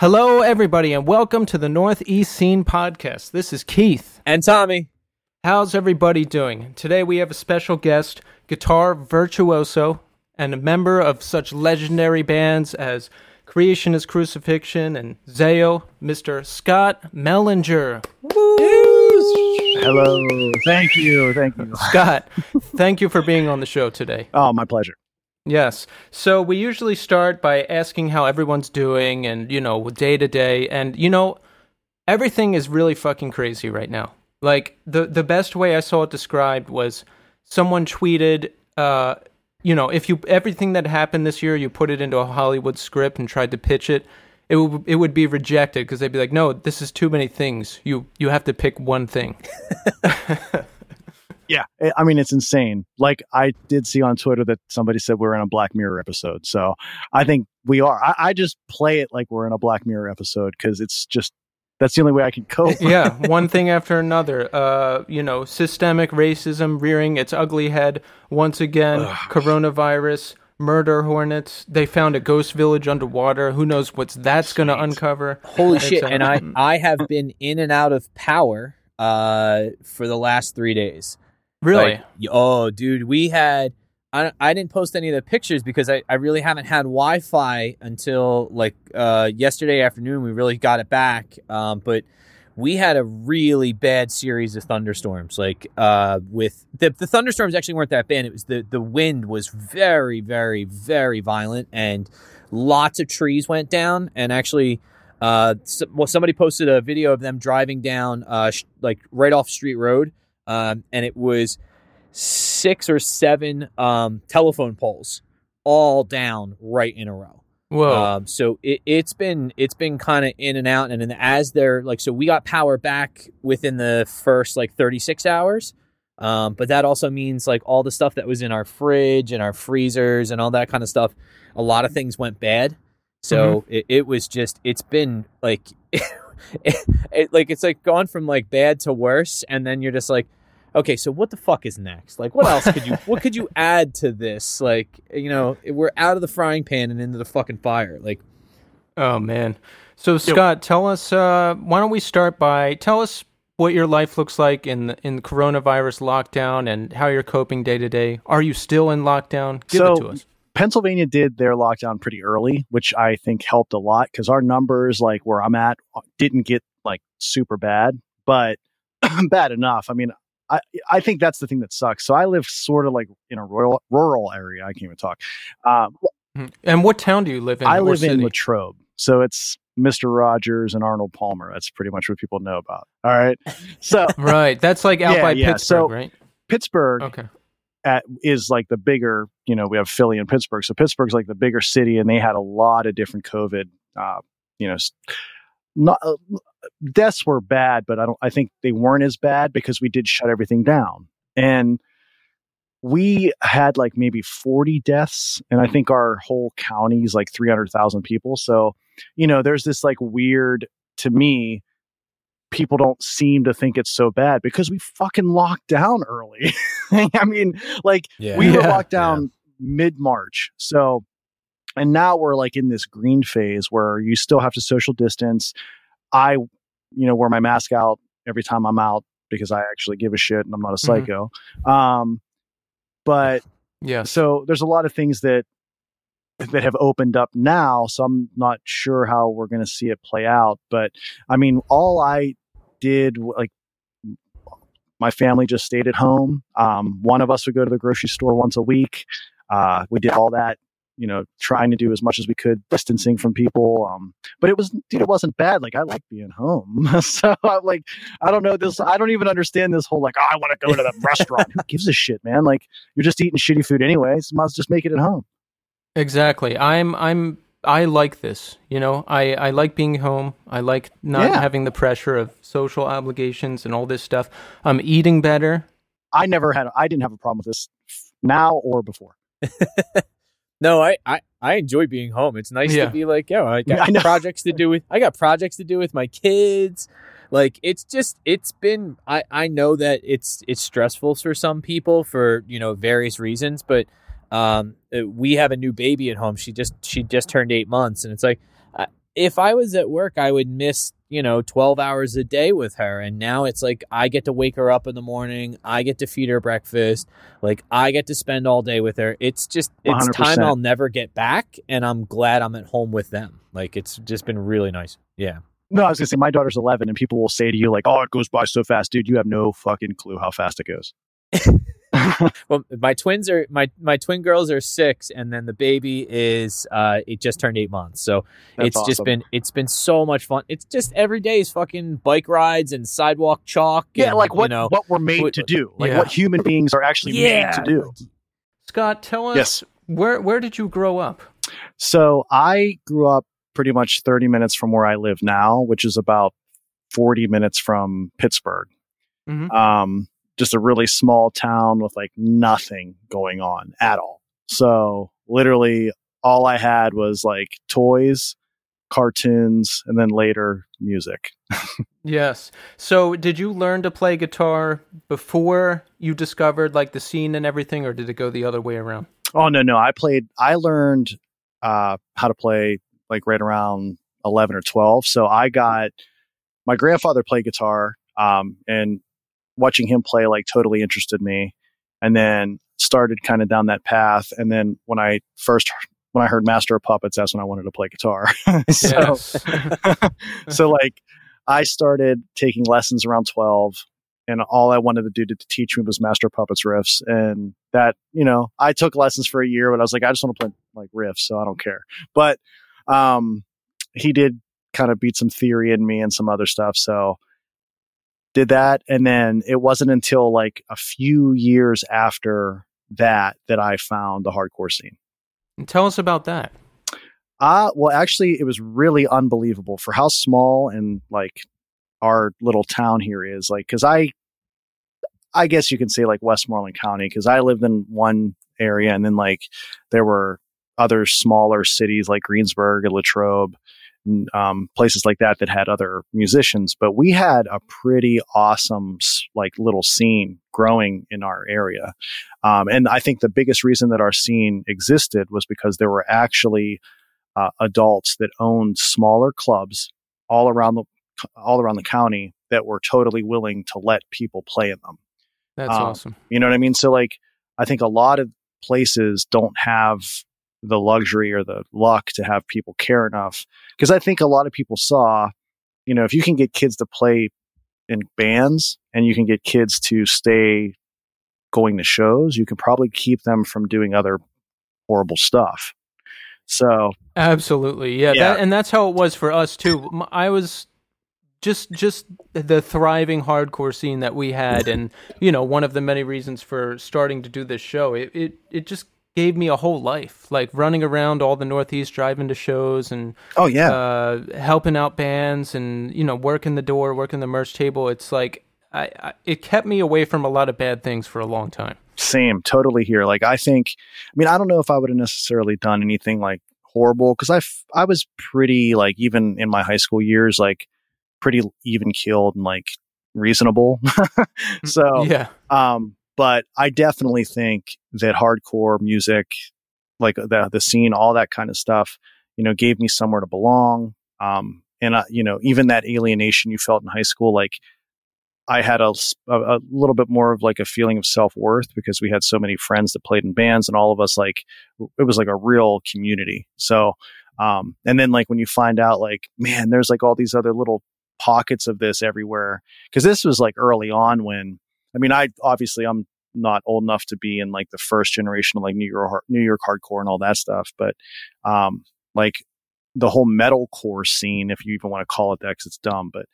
Hello, everybody, and welcome to the Northeast Scene Podcast. This is Keith. And Tommy. How's everybody doing? Today we have a special guest, guitar virtuoso, and a member of such legendary bands as Creation is Crucifixion and Zao, Mr. Scott Mellinger. Hello. Thank you. Thank you. Scott, thank you for being on the show today. Oh, my pleasure. Yes. So we usually start by asking how everyone's doing and, you know, day to day. And, you know, everything is really fucking crazy right now. Like, the, the best way I saw it described was someone tweeted, uh, you know, if you everything that happened this year, you put it into a Hollywood script and tried to pitch it, it would it would be rejected because they'd be like, no, this is too many things. You you have to pick one thing. Yeah, I- I mean it's insane. Like I did see on Twitter that somebody said we're in a Black Mirror episode. So I think we are. I, I just play it like we're in a Black Mirror episode because it's just that's the only way I can cope. yeah, one thing after another. Uh, you know, systemic racism rearing its ugly head once again. Coronavirus, murder hornets. They found a ghost village underwater. Who knows what that's going to uncover? Holy It's, shit. And I, I have been in and out of power uh, for the last three days. Really? Like, oh, dude, we had. I, didn't post any of the pictures because I, I really haven't had Wi Fi until like uh, yesterday afternoon. We really got it back. Um, but we had a really bad series of thunderstorms. Like uh, with the, the thunderstorms actually weren't that bad. It was the, the wind was very, very, very violent and lots of trees went down. And actually, uh, so, well, somebody posted a video of them driving down uh, sh- like right off Street Road um, and it was six or seven um, telephone poles all down right in a row. Whoa. Um, so it, it's been it's been kind of in and out, and then as they're like, so we got power back within the first like 36 hours. Um, but that also means like all the stuff that was in our fridge and our freezers and all that kind of stuff. A lot of things went bad. So it, it was just it's been like it, it, like it's like gone from like bad to worse, and then you're just like, okay, so what the fuck is next? Like, what else could you what could you add to this? Like, you know, we're out of the frying pan and into the fucking fire. Like, oh man. So Scott, tell us. Uh, why don't we start by tell us what your life looks like in the, in the coronavirus lockdown and how you're coping day to day. Are you still in lockdown? Give it to So- us. Pennsylvania did their lockdown pretty early, which I think helped a lot because our numbers, like where I'm at, didn't get like super bad, but bad enough. I mean, I I think that's the thing that sucks. So I live sort of like in a rural rural area. I can't even talk. Um, Mhm. And what town do you live in? I live in city? Latrobe, so it's Mister Rogers and Arnold Palmer. That's pretty much what people know about. All right, so Right. That's like out Yeah, by yeah, Pittsburgh, so- right? Pittsburgh Okay. at, is like the bigger, you know, we have Philly and Pittsburgh. So Pittsburgh's like the bigger city, and they had a lot of different COVID. Uh, you know, not uh, deaths were bad, but I don't. I think they weren't as bad because we did shut everything down, and we had like maybe forty deaths, and I think our whole county is like three hundred thousand people. So, you know, there's this like weird to me. People don't seem to think it's so bad because we fucking locked down early. I mean, like yeah, we were Yeah. locked down mid March. So, and now we're like in this green phase where you still have to social distance. I, you know, wear my mask out every time I'm out because I actually give a shit and I'm not a Mhm. psycho. Um, but yeah, so there's a lot of things that that have opened up now. So I'm not sure how we're going to see it play out. But I mean, all I did like my family just stayed at home. Um, one of us would go to the grocery store once a week. Uh, we did all that, you know, trying to do as much as we could, distancing from people. Um, but it was, dude, it wasn't bad. Like I like being home. so I'm like, I don't know this. I don't even understand this whole like, oh, I want to go to the restaurant. Who gives a shit, man? Like you're just eating shitty food anyways. Might as well just make it at home. Exactly. I'm I'm I like this. You know, I I like being home. I like not Yeah. having the pressure of social obligations and all this stuff. I'm eating better. I never had. I didn't have a problem with this now or before. No, I, I, I enjoy being home. It's nice Yeah. to be like, yo, I Yeah, I got projects to do with I got projects to do with my kids. Like it's just it's been I, I know that it's it's stressful for some people for, you know, various reasons, but um uh, we have a new baby at home. She just she just turned 8 months and it's like uh, if I was at work, I would miss, you know, 12 hours a day with her. And now it's like I get to wake her up in the morning. I get to feed her breakfast. Like I get to spend all day with her. It's just, it's 100%. time I'll never get back. And I'm glad I'm at home with them. Like it's just been really nice. Yeah. No, I was gonna say my daughter's 11, and people will say to you like, "Oh, it goes by so fast, dude. You have no fucking clue how fast it goes." Well, my twins are, my, my twin girls are six and then the baby is, uh, it just turned eight months. So That's it's just been, it's been so much fun. It's just every day is fucking bike rides and sidewalk chalk. yeah, and, like what you know, what we're made what- to do, like yeah. what human beings are actually made to do. Scott, tell us Yes. where where did you grow up? So I grew up pretty much 30 minutes from where I live now, which is about 40 minutes from Pittsburgh. Mhm. Um, just a really small town with like nothing going on at all. So literally all I had was like toys, cartoons, and then later music. Yes. So, did you learn to play guitar before you discovered like the scene and everything, or did it go the other way around? Oh no, no. I played I learned uh how to play like right around 11 or 12. So I got my grandfather played guitar um and watching him play like totally interested me and then started kind of down that path. And then when I first when I heard Master of Puppets that's when I wanted to play guitar. so so like I started taking lessons around 12 and all I wanted to do to, to teach me was master of puppets riffs. And that you know I took lessons for a year but I was like I just want to play like riffs so I don't care. But um he did kind of beat some theory in me and some other stuff so did that. And then it wasn't until like a few years after that that I found the hardcore scene. And Tell us about that. uh well actually it was really unbelievable for how small and like our little town here is. Like cuz I I guess you can say like Westmoreland County cuz I lived in one area and then like there were other smaller cities like Greensburg and Latrobe um, places like that that had other musicians but we had a pretty awesome like little scene growing in our area um, and I think the biggest reason that our scene existed was because there were actually uh, adults that owned smaller clubs all around the all around the county that were totally willing to let people play in them. That's Um, awesome. You know what I mean? So like I think a lot of places don't have the luxury or the luck to have people care enough because I think a lot of people saw, you know, if you can get kids to play in bands and you can get kids to stay going to shows, you can probably keep them from doing other horrible stuff. So Absolutely, yeah, Yeah. That, and that's how it was for us too. I was just just the thriving hardcore scene that we had, and you know, one of the many reasons for starting to do this show. It it it just gave me a whole life, like running around all the Northeast, driving to shows, and oh yeah, uh, helping out bands, and you know, working the door, working the merch table. It's like I, I it kept me away from a lot of bad things for a long time. same. Totally here. Like i think i mean i don't know if i would have necessarily done anything like horrible because i f- i was pretty like even in my high school years like pretty even killed and like reasonable. So yeah, um but i definitely think that hardcore music like the the scene all that kind of stuff you know gave me somewhere to belong um and you know even that alienation you felt in high school like I had a, a, little bit more of like a feeling of self worth because we had so many friends that played in bands and all of us like it was like a real community. So, um, and then like when you find out like, man, there's like all these other little pockets of this everywhere. Cause this was like early on when, I mean, I obviously I'm not old enough to be in like the first generation of like New York, New York hardcore and all that stuff. But, um, like the whole metalcore scene, if you even want to call it that, cause it's dumb, but,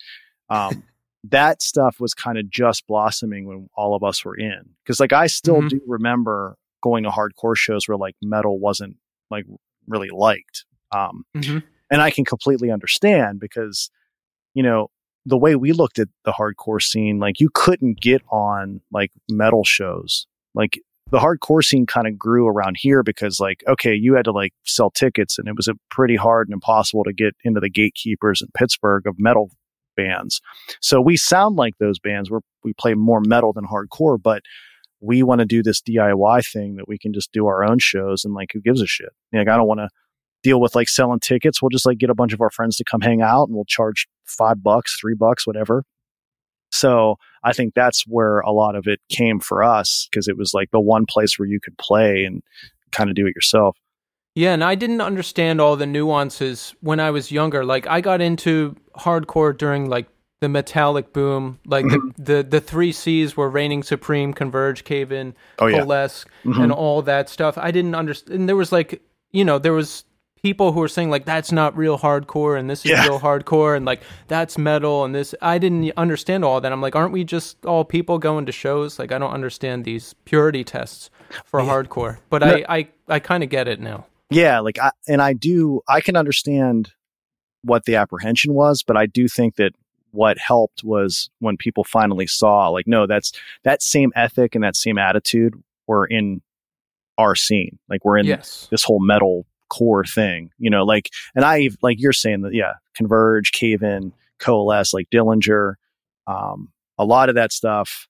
um, that stuff was kind of just blossoming when all of us were in. Cause like I still Mhm. do remember going to hardcore shows where like metal wasn't like really liked. Um, hmm and I can completely understand because, you know, the way we looked at the hardcore scene, like you couldn't get on like metal shows. Like the hardcore scene kind of grew around here because like, okay, you had to like sell tickets and it was a pretty hard and impossible to get into the gatekeepers in Pittsburgh of metal bands. So we sound like those bands. We're, we play more metal than hardcore, but we want to do this DIY thing that we can just do our own shows and like who gives a shit? Like I don't want to deal with like selling tickets. We'll just like get a bunch of our friends to come hang out and we'll charge five bucks, three bucks, whatever. So I think that's where a lot of it came for us because it was like the one place where you could play and kind of do it yourself. Yeah, and I didn't understand all the nuances when I was younger. Like I got into hardcore during like the metallic boom. Like the, the the three C's were reigning supreme, converge, cave in, Oh yeah. coalesce, Mhm. and all that stuff. I didn't understand. And there was like, you know, there was people who are saying like that's not real hardcore and this is Yeah. real hardcore and like that's metal and this. I didn't understand all that. I'm like, aren't we just all people going to shows? Like I don't understand these purity tests for hardcore. But No. I I I kind of get it now. Yeah, like I and I do I can understand what the apprehension was, but I do think that what helped was when people finally saw like no, that's that same ethic and that same attitude were in our scene. Like we're in yes. this whole metal core thing, you know, like and I like you're saying that yeah, Converge, Cave In, Coalesce, like Dillinger, um a lot of that stuff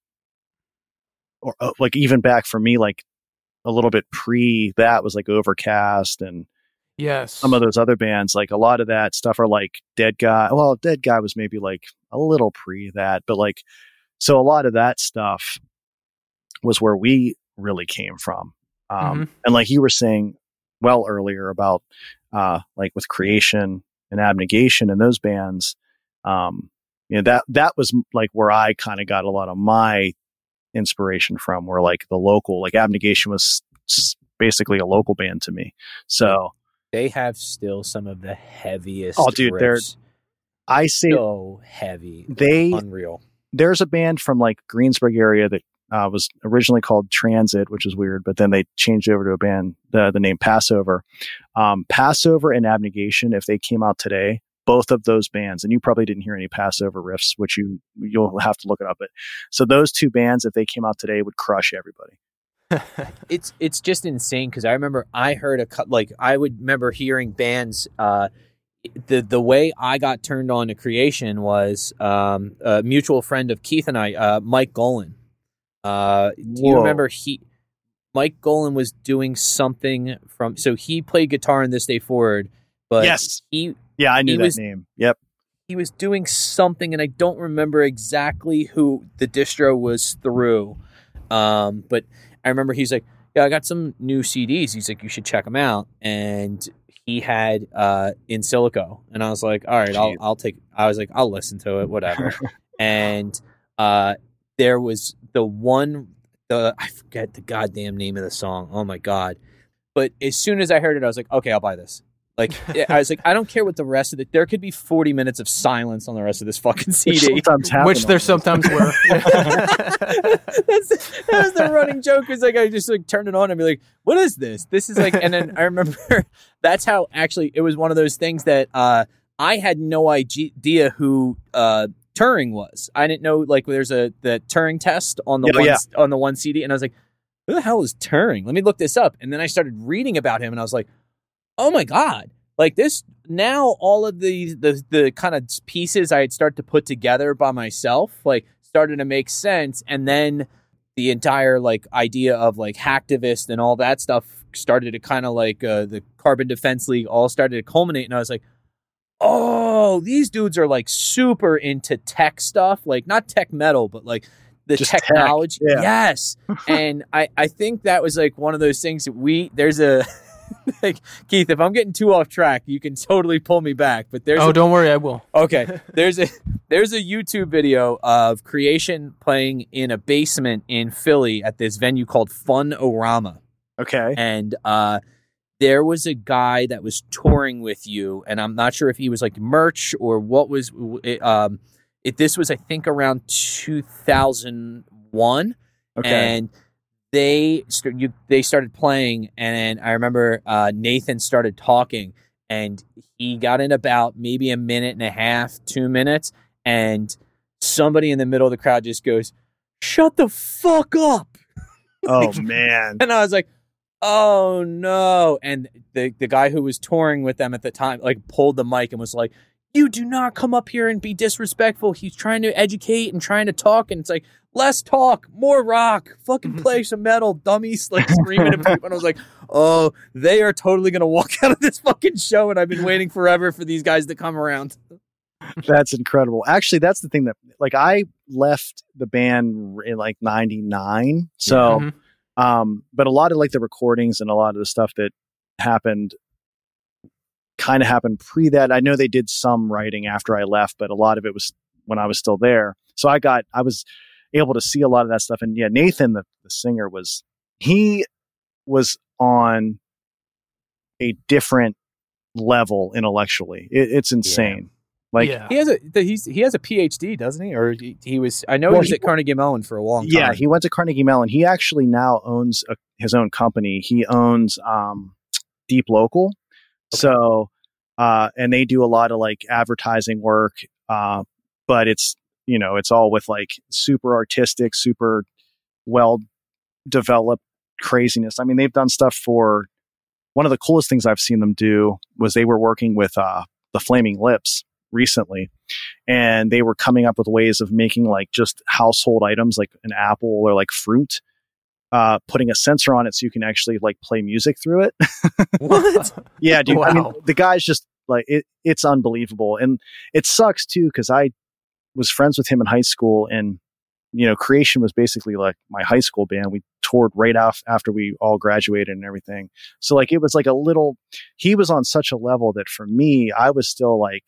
or uh, like even back for me like a little bit pre that was like Overcast and Yes. some of those other bands, like a lot of that stuff are like Dead Guy. Well, Dead Guy was maybe like a little pre that, but like, so a lot of that stuff was where we really came from. Um, Mhm. And like you were saying well earlier about, uh, like with Creation and Abnegation and those bands, um, you know, that, that was like where I kind of got a lot of my inspiration from, where like the local, like Abnegation was basically a local band to me. So, They have still some of the heaviest. Oh, dude, they're- I say so heavy. they unreal. there's a band from like Greensburg area that uh, was originally called Transit, which is weird, but then they changed over to a band the the name Passover. Um, Passover and Abnegation, if they came out today, both of those bands, and you probably didn't hear any Passover riffs, which you you'll have to look it up. But so those two bands, if they came out today, would crush everybody. it's it's just insane because I remember I heard a cut like I would remember hearing bands. Uh, the the way I got turned on to creation was um, a mutual friend of Keith and I, uh, Mike Golan. Uh, do you remember he? Mike Golan was doing something from so he played guitar in This Day Forward, but Yes. he Yeah, I knew that was- name. Yep. he was doing something and I don't remember exactly who the distro was through. Um, but I remember he's like, "Yeah, I got some new CDs." He's like, "You should check them out." And he had uh in silico, and I was like, "All right, I'll I'll take." I was like, "I'll listen to it, whatever." and uh, there was the one, the I forget the goddamn name of the song. Oh my god! But as soon as I heard it, I was like, "Okay, I'll buy this." Like I was like, I don't care what the rest of it. There could be forty minutes of silence on the rest of this fucking Which CD. sometimes Which there sometimes were. That's, that was the running joke. Is like I just like turned it on and be like, "What is this?" This is like, and then I remember that's how actually it was one of those things that uh, I had no idea who uh, Turing was. I didn't know like there's a the Turing test on the Yeah, one yeah. on the one CD, and I was like, "Who the hell is Turing?" Let me look this up, and then I started reading about him, and I was like, "Oh my god!" Like this now, all of the the the kind of pieces I had started to put together by myself, like started to make sense, and then the entire like idea of like hacktivist and all that stuff started to kind of like uh, the Carbon Defense League all started to culminate, and I was like, oh, these dudes are like super into tech stuff, like not tech metal, but like the Just tech, technology. yeah. Yes, and I I think that was like one of those things that we there's a. like Keith, if I'm getting too off track, you can totally pull me back. But there's oh, a, don't worry, I will. Okay. There's a there's a YouTube video of creation playing in a basement in Philly at this venue called Fun Orama. Okay. And uh there was a guy that was touring with you, and I'm not sure if he was like merch or what was it, um it, this was I think around 2001 Okay. and they st- you, they started playing and I remember uh, Nathan started talking and he got in about maybe a minute and a half, two minutes, and somebody in the middle of the crowd just goes, "Shut the fuck up!" Oh man. And I was like, "Oh no!" And the the guy who was touring with them at the time like pulled the mic and was like, "You do not come up here and be disrespectful. He's trying to educate and trying to talk, and it's like." Less talk, more rock. Fucking play some metal, dummies! Like screaming at people, and I was like, "Oh, they are totally gonna walk out of this fucking show." And I've been waiting forever for these guys to come around. That's incredible. Actually, that's the thing that like I left the band in like 99. So Mhm. Um but a lot of like the recordings and a lot of the stuff that happened kind of happened pre that. I know they did some writing after I left, but a lot of it was when I was still there. So I got I was able to see a lot of that stuff and yeah, Nathan the, the singer was he was on a different level intellectually. It, it's insane. Like yeah. He has a he's he has a PhD, doesn't he? Or he, he was I know Well, he was he- at Carnegie Mellon for a long time. Yeah, he went to Carnegie Mellon. He actually now owns a, his own company. He owns um, Deep Local. So, uh, and they do a lot of like advertising work, uh, but it's you know it's all with like super artistic, super well developed craziness. I mean, they've done stuff for one of the coolest things I've seen them do was they were working with uh, the Flaming Lips recently and they were coming up with ways of making like just household items like an apple or like fruit uh putting a sensor on it so you can actually like play music through it. What? yeah dude I mean, the guy's just like it, it's unbelievable and it sucks too because i was friends with him in high school and you know creation was basically like my high school band. We toured right off after we all graduated and everything. So like it was like a little he was on such a level that for me i was still like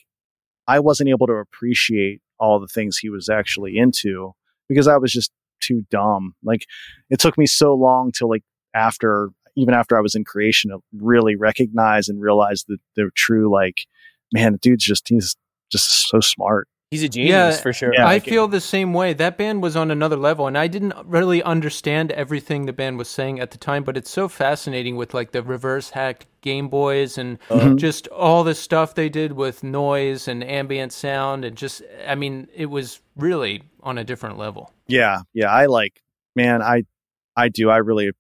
i wasn't able to appreciate all the things he was actually into because i was just too dumb. Like it took me so long to like after even after i was in creation to really recognize and realize that the true like man the dude's just he's just so smart He's a genius Yeah, for sure. Yeah. I Like, feel the same way. That band was on another level, and I didn't really understand everything the band was saying at the time. But it's so fascinating with like the reverse hacked Game Boys and Mhm. just all the stuff they did with noise and ambient sound, and just I mean, it was really on a different level. Yeah, yeah. I like, man, I, I do. I really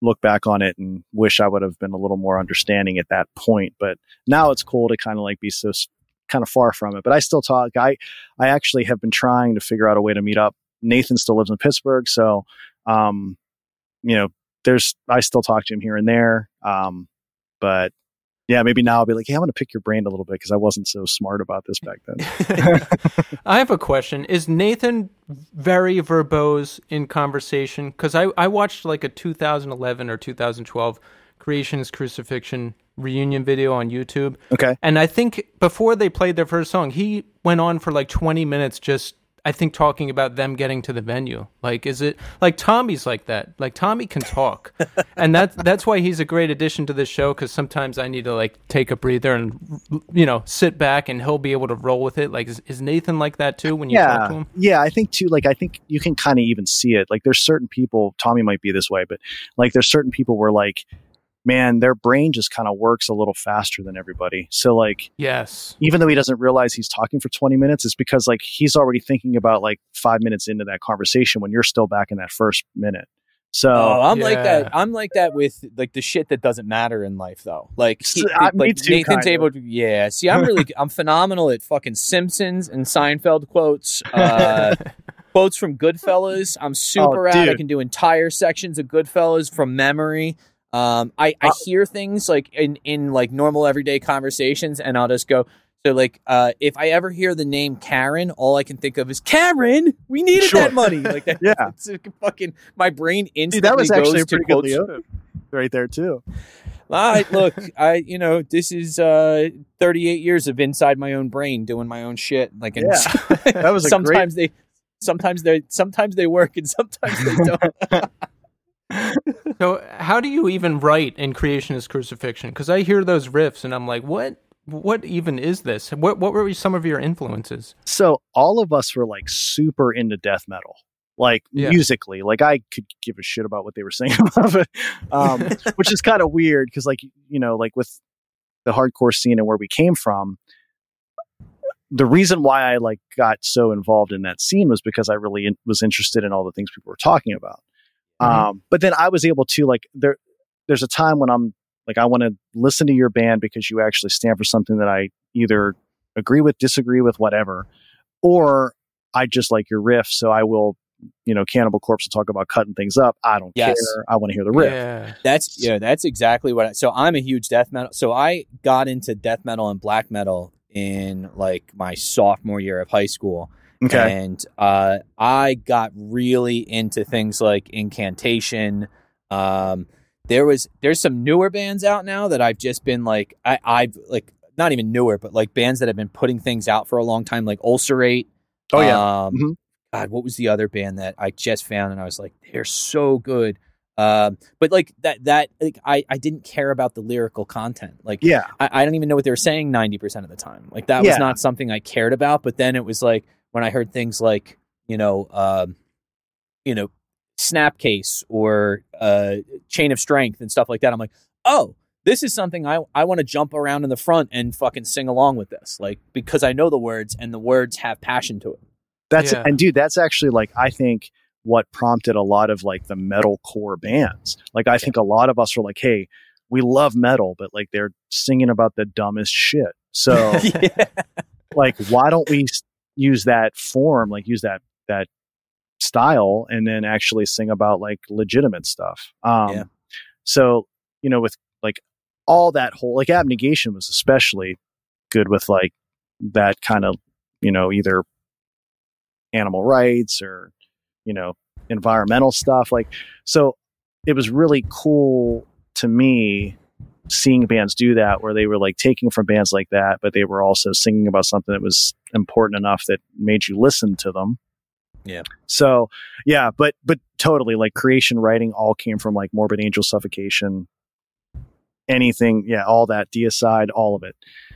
look back on it and wish I would have been a little more understanding at that point. But now it's cool to kind of like be so s- kind of far from it. But I still talk. I, I actually have been trying to figure out a way to meet up. Nathan still lives in Pittsburgh, so, um, you know, there's I still talk to him here and there. Um, but yeah, maybe now I'll be like, hey, I'm going to pick your brain a little bit because I wasn't so smart about this back then. I have a question. Is Nathan very verbose in conversation? Because I, I watched like a 2011 or 2012 Creation is Crucifixion reunion video on YouTube. okay. And I think before they played their first song, he went on for like 20 minutes just, I think, talking about them getting to the venue. Like, is it like Tommy's like that? Like, Tommy can talk. and that, that's why he's a great addition to this show because sometimes I need to like take a breather and, you know, sit back and he'll be able to roll with it. Like, is, is Nathan like that too when you talk to him? Yeah, I think too. Like, I think you can kind of even see it. Like, there's certain people. Tommy might be this way, but like, there's certain people where like, man, their brain just kind of works a little faster than everybody. So like, Yes. even though he doesn't realize he's talking for 20 minutes, it's because like he's already thinking about like five minutes into that conversation when you're still back in that first minute. So Oh, I'm like that. I'm like that with like the shit that doesn't matter in life, though. Like, S- he- uh, me like too, Nathan's kinda. able to. Yeah. See, I'm really, I'm phenomenal at fucking Simpsons and Seinfeld quotes. Uh, quotes from Goodfellas. I'm super Oh, at. I can do entire sections of Goodfellas from memory. Um, I, I hear things like in in like normal everyday conversations, and I'll just go. So like, uh, if I ever hear the name Karen, all I can think of is Karen. We needed Sure. that money. Like that. Yeah. It's fucking my brain instantly Dude, that was actually pretty to good. Liotta right there too. I look, I you know, this is uh 38 years of inside my own brain doing my own shit. Like, and Yeah. That was a great- sometimes they, sometimes they, sometimes they work, and sometimes they don't. So, how do you even write in Creation is Crucifixion? Because I hear those riffs and I'm like, what? What even is this? What What were some of your influences? So all of us were like super into death metal, like Yeah. musically. Like I could give a shit about what they were saying about it, um, which is kind of weird because, like you know, like with the hardcore scene and where we came from, the reason why I like got so involved in that scene was because I really in, was interested in all the things people were talking about. Mhm. Um, but then I was able to like there. There's a time when I'm like I want to listen to your band because you actually stand for something that I either agree with, disagree with, whatever, or I just like your riff, so I will. You know, Cannibal Corpse will talk about cutting things up. I don't Yes. care. I want to hear the riff. Yeah. That's yeah, that's exactly what. I, so I'm a huge death metal. So I got into death metal and black metal in like my sophomore year of high school, Okay. and uh, I got really into things like incantation. Um, there was there's some newer bands out now that I've just been like I I've like not even newer, but like bands that have been putting things out for a long time, like Ulcerate. Oh, yeah. Um, Mhm. God, what was the other band that I just found and I was like, they're so good. Um, but like that that like I I didn't care about the lyrical content. Like Yeah. I, I don't even know what they were saying 90% of the time. Like that was not something I cared about. But then it was like when I heard things like, you know, um, you know, Snapcase or uh, Chain of Strength and stuff like that, I'm like, oh, this is something I, I want to jump around in the front and fucking sing along with this. Like, because I know the words and the words have passion to it. That's Yeah. and dude, that's actually like I think what prompted a lot of like the metal core bands. Like I think a lot of us are like, hey, we love metal, but like they're singing about the dumbest shit. So yeah. like, why don't we s- use that form, like use that that style, and then actually sing about like legitimate stuff? Um, Yeah. So you know, with like all that whole like abnegation was especially good with like that kind of you know either animal rights or you know environmental stuff like so it was really cool to me seeing bands do that where they were like taking from bands like that but they were also singing about something that was important enough that made you listen to them Yeah. so yeah but but totally like creation writing all came from like morbid angel suffocation anything yeah all that deicide all of it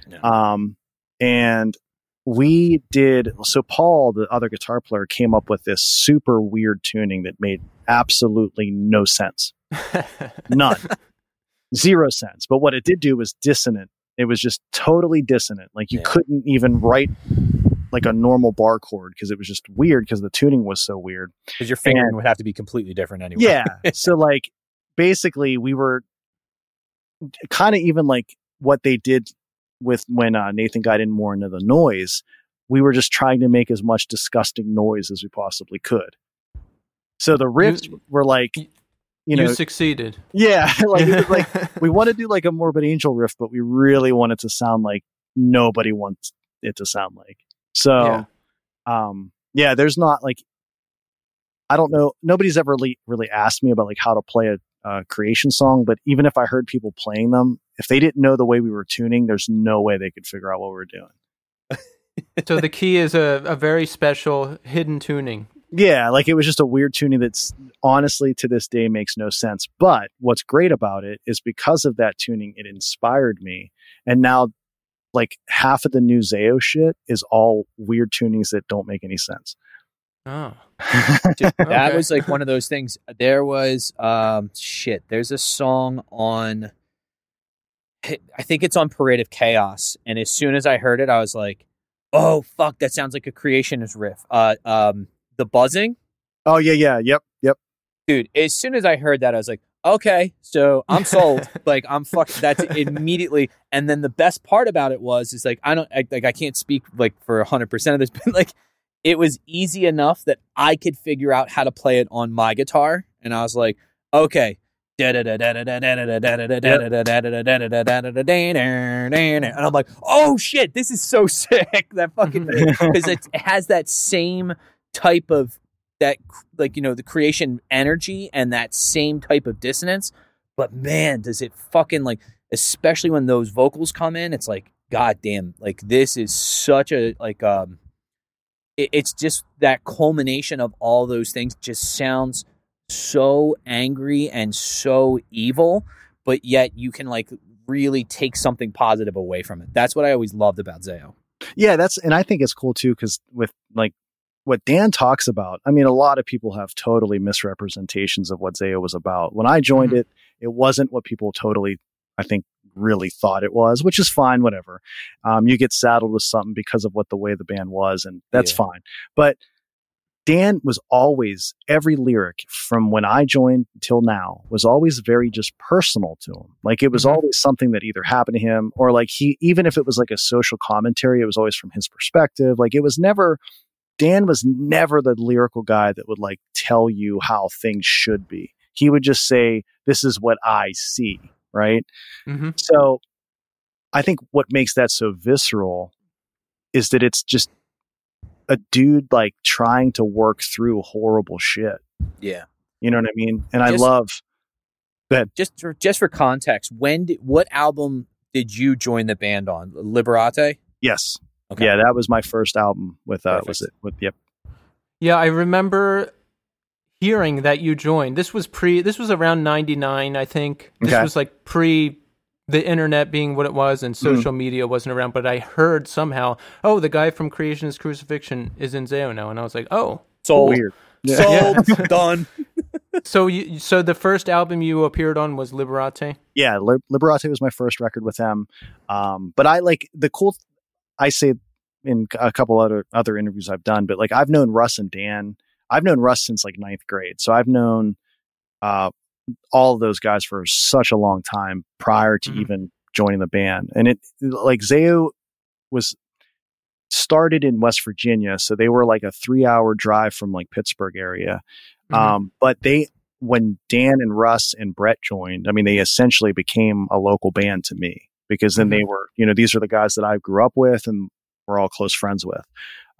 Yeah. um and we did so paul the other guitar player came up with this super weird tuning that made absolutely no sense none zero sense but what it did do was dissonant it was just totally dissonant like you Yeah. couldn't even write like a normal bar chord because it was just weird because the tuning was so weird Because your fingering would have to be completely different anyway. yeah. so like basically we were kind of even like what they did with when uh, Nathan got in more into the noise. We were just trying to make as much disgusting noise as we possibly could. So the riffs were like, you- you you succeeded. yeah, like, like we want to do like a morbid angel riff, but we really want it to sound like nobody wants it to sound like. So, Yeah. um, yeah, there's not like, I don't know. Nobody's ever really, really asked me about like how to play a, a creation song, but even if I heard people playing them, if they didn't know the way we were tuning, there's no way they could figure out what we're doing. so the key is a, a very special hidden tuning. Yeah, like it was just a weird tuning that's honestly to this day makes no sense. But what's great about it is because of that tuning, it inspired me. And now, like half of the new Zao shit is all weird tunings that don't make any sense. Oh. Dude, that was like one of those things. There was um shit. There's a song on I think it's on Parade of Chaos. And as soon as I heard it, I was like, oh fuck, that sounds like a creationist riff. Uh um the buzzing. oh yeah, yeah, yep, yep. Dude, as soon as I heard that, I was like, okay, so I'm sold. like I'm fucked. That's immediately. And then the best part about it was, is like I don't I, like I can't speak like for hundred percent of this, but like it was easy enough that I could figure out how to play it on my guitar, and I was like, okay. And I'm like, oh shit, this is so sick. That fucking because it has that same type of that like you know the creation energy and that same type of dissonance. But man does it fucking like especially when those vocals come in it's like god damn like this is such a like um it, it's just that culmination of all those things just sounds so angry and so evil but yet you can like really take something positive away from it. That's what i always loved about zao. Yeah, that's and I think it's cool too because with like what Dan talks about, I mean, a lot of people have totally misrepresentations of what Zao was about. When I joined Mhm. it, it wasn't what people totally, I think, really thought it was, which is fine, whatever. Um, you get saddled with something because of what the way the band was, and that's Yeah. fine. But Dan was always every lyric from when I joined till now was always very just personal to him. Like it was Mhm. always something that either happened to him or like he even if it was like a social commentary, it was always from his perspective. Like it was never Dan was never the lyrical guy that would like tell you how things should be. He would just say, This is what I see, right? hmm So I think what makes that so visceral is that it's just a dude like trying to work through horrible shit. Yeah. You know what I mean? And I Just- love Just for, just for context, when did, what album did you join the band on? Liberate? yes. Okay. Yeah, that was my first album with uh Perfect. was it with yep. Yeah, I remember hearing that you joined. This was pre. This was around '99, I think. This Okay. was like pre the internet being what it was and social media wasn't around. But I heard somehow, oh, the guy from Creation is Crucifixion is in Zao now, and I was like, oh. Sold. Weird. Sold. Done. So you, so the first album you appeared on was Liberate. yeah, Li- Liberate was my first record with them. Um, but I like the cool. I say in a couple other other interviews I've done, but like I've known Russ and Dan. I've known Russ since like ninth grade, so I've known uh, all of those guys for such a long time prior to Mhm. even joining the band. And it like Zao was started in West Virginia, so they were like a three hour drive from like Pittsburgh area. Mhm. Um, but they, when Dan and Russ and Brett joined, I mean, they essentially became a local band to me because then they were, you know, these are the guys that I grew up with and we're all close friends with.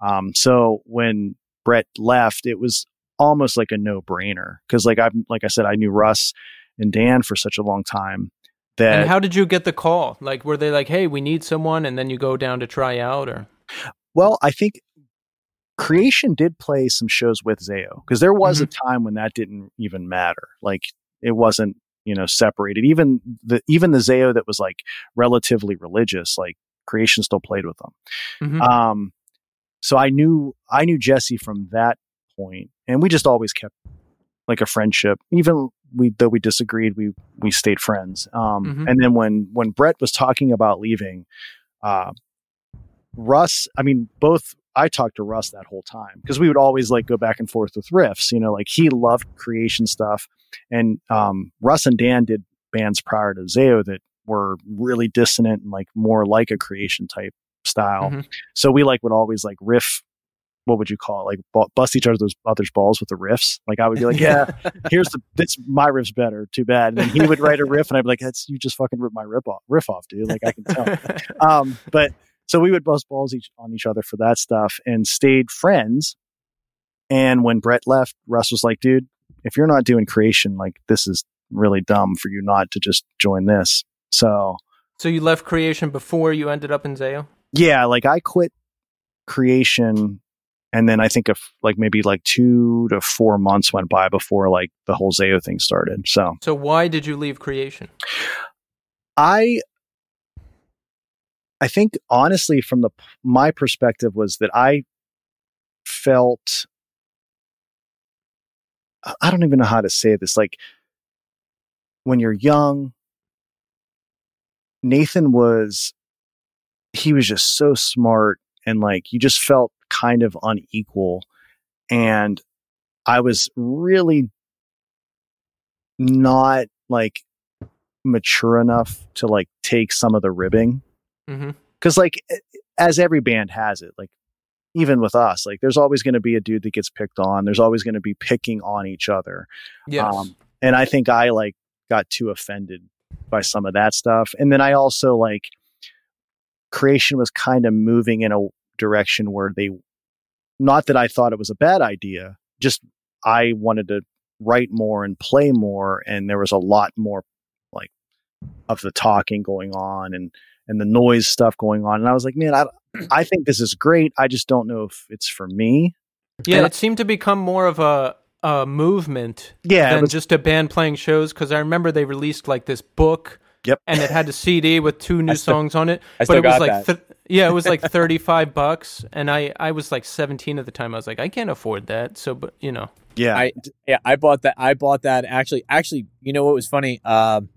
Um, so when Brett left, it was almost like a no brainer because, like I've, like I said, I knew Russ and Dan for such a long time that And how did you get the call? Like, were they like, "Hey, we need someone," and then you go down to try out, or Well, I think Creation did play some shows with Zao because there was a time when that didn't even matter. Like it wasn't, you know, separated. Even the even the Zao that was like relatively religious, like Creation still played with them. Mhm. Um, so I knew I knew Jesse from that point, and we just always kept like a friendship. Even we though we disagreed, we we stayed friends. Um, Mhm. and then when when Brett was talking about leaving, uh, Russ, I mean, both I talked to Russ that whole time because we would always like go back and forth with riffs. You know, like he loved creation stuff, and um, Russ and Dan did bands prior to Zao that were really dissonant and like more like a creation type style. Mhm. So we like would always like riff. What would you call it? Like bu- bust each other's other's balls with the riffs. Like I would be like, yeah, here's the this my riff's better. Too bad. And then he would write a riff, and I'd be like, that's you just fucking ripped my riff off, riff off, dude. Like I can tell um, but so we would bust balls each on each other for that stuff and stayed friends. And when Brett left, Russ was like, dude, if you're not doing creation, like this is really dumb for you not to just join this. So so you left Creation before you ended up in Zao. yeah, like I quit creation and then I think of like maybe like two to four months went by before like the whole Zao thing started. So So why did you leave Creation? I I think honestly from the my perspective was that I felt I don't even know how to say this like when you're young Nathan was he was just so smart and like you just felt kind of unequal and I was really not like mature enough to like take some of the ribbing because like as every band has it like even with us like there's always going to be a dude that gets picked on there's always going to be picking on each other Yes. Um, and i think i like got too offended by some of that stuff and then i also like creation was kind of moving in a direction where they not that i thought it was a bad idea just i wanted to write more and play more and there was a lot more like of the talking going on and and the noise stuff going on and i was like man i i think this is great i just don't know if it's for me yeah, and- it seemed to become more of a a movement yeah than was just a band playing shows. Because I remember they released like this book. Yep. And it had a CD with two new still- songs on it. I but still it was like that. th- yeah, it was like thirty five bucks, and I I was like seventeen at the time. I was like, I can't afford that. So, but you know, yeah I yeah, I bought that. I bought that actually. Actually, you know what was funny? Um,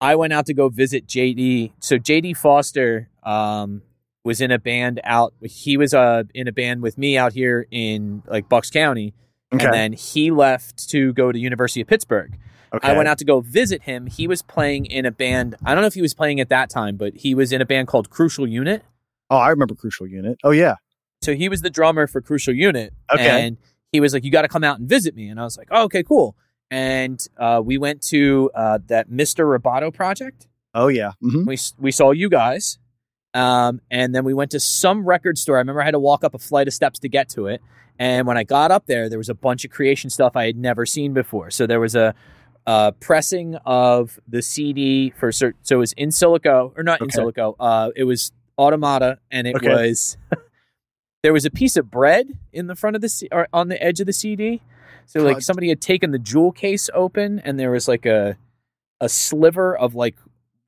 I went out to go visit JD. So JD Foster um, was in a band out. He was uh, in a band with me out here in like Bucks County, Okay. and then he left to go to University of Pittsburgh. okay. I went out to go visit him. He was playing in a band. I don't know if he was playing at that time, but he was in a band called Crucial Unit. Oh, I remember Crucial Unit. Oh yeah. So he was the drummer for Crucial Unit. Okay. And he was like, You got to come out and visit me. And I was like, oh, Okay, cool. And uh, we went to uh, that Mr. Roboto project. Oh yeah. hmm We, we saw you guys. Um, and then we went to some record store. I remember I had to walk up a flight of steps to get to it. And when I got up there, there was a bunch of creation stuff I had never seen before. So there was a, uh, pressing of the CD for cert- so it was in silico or not in silico. Uh, it was automata, and it Okay. was there was a piece of bread in the front of the C- or on the edge of the CD. So like somebody had taken the jewel case open, and there was like a a sliver of like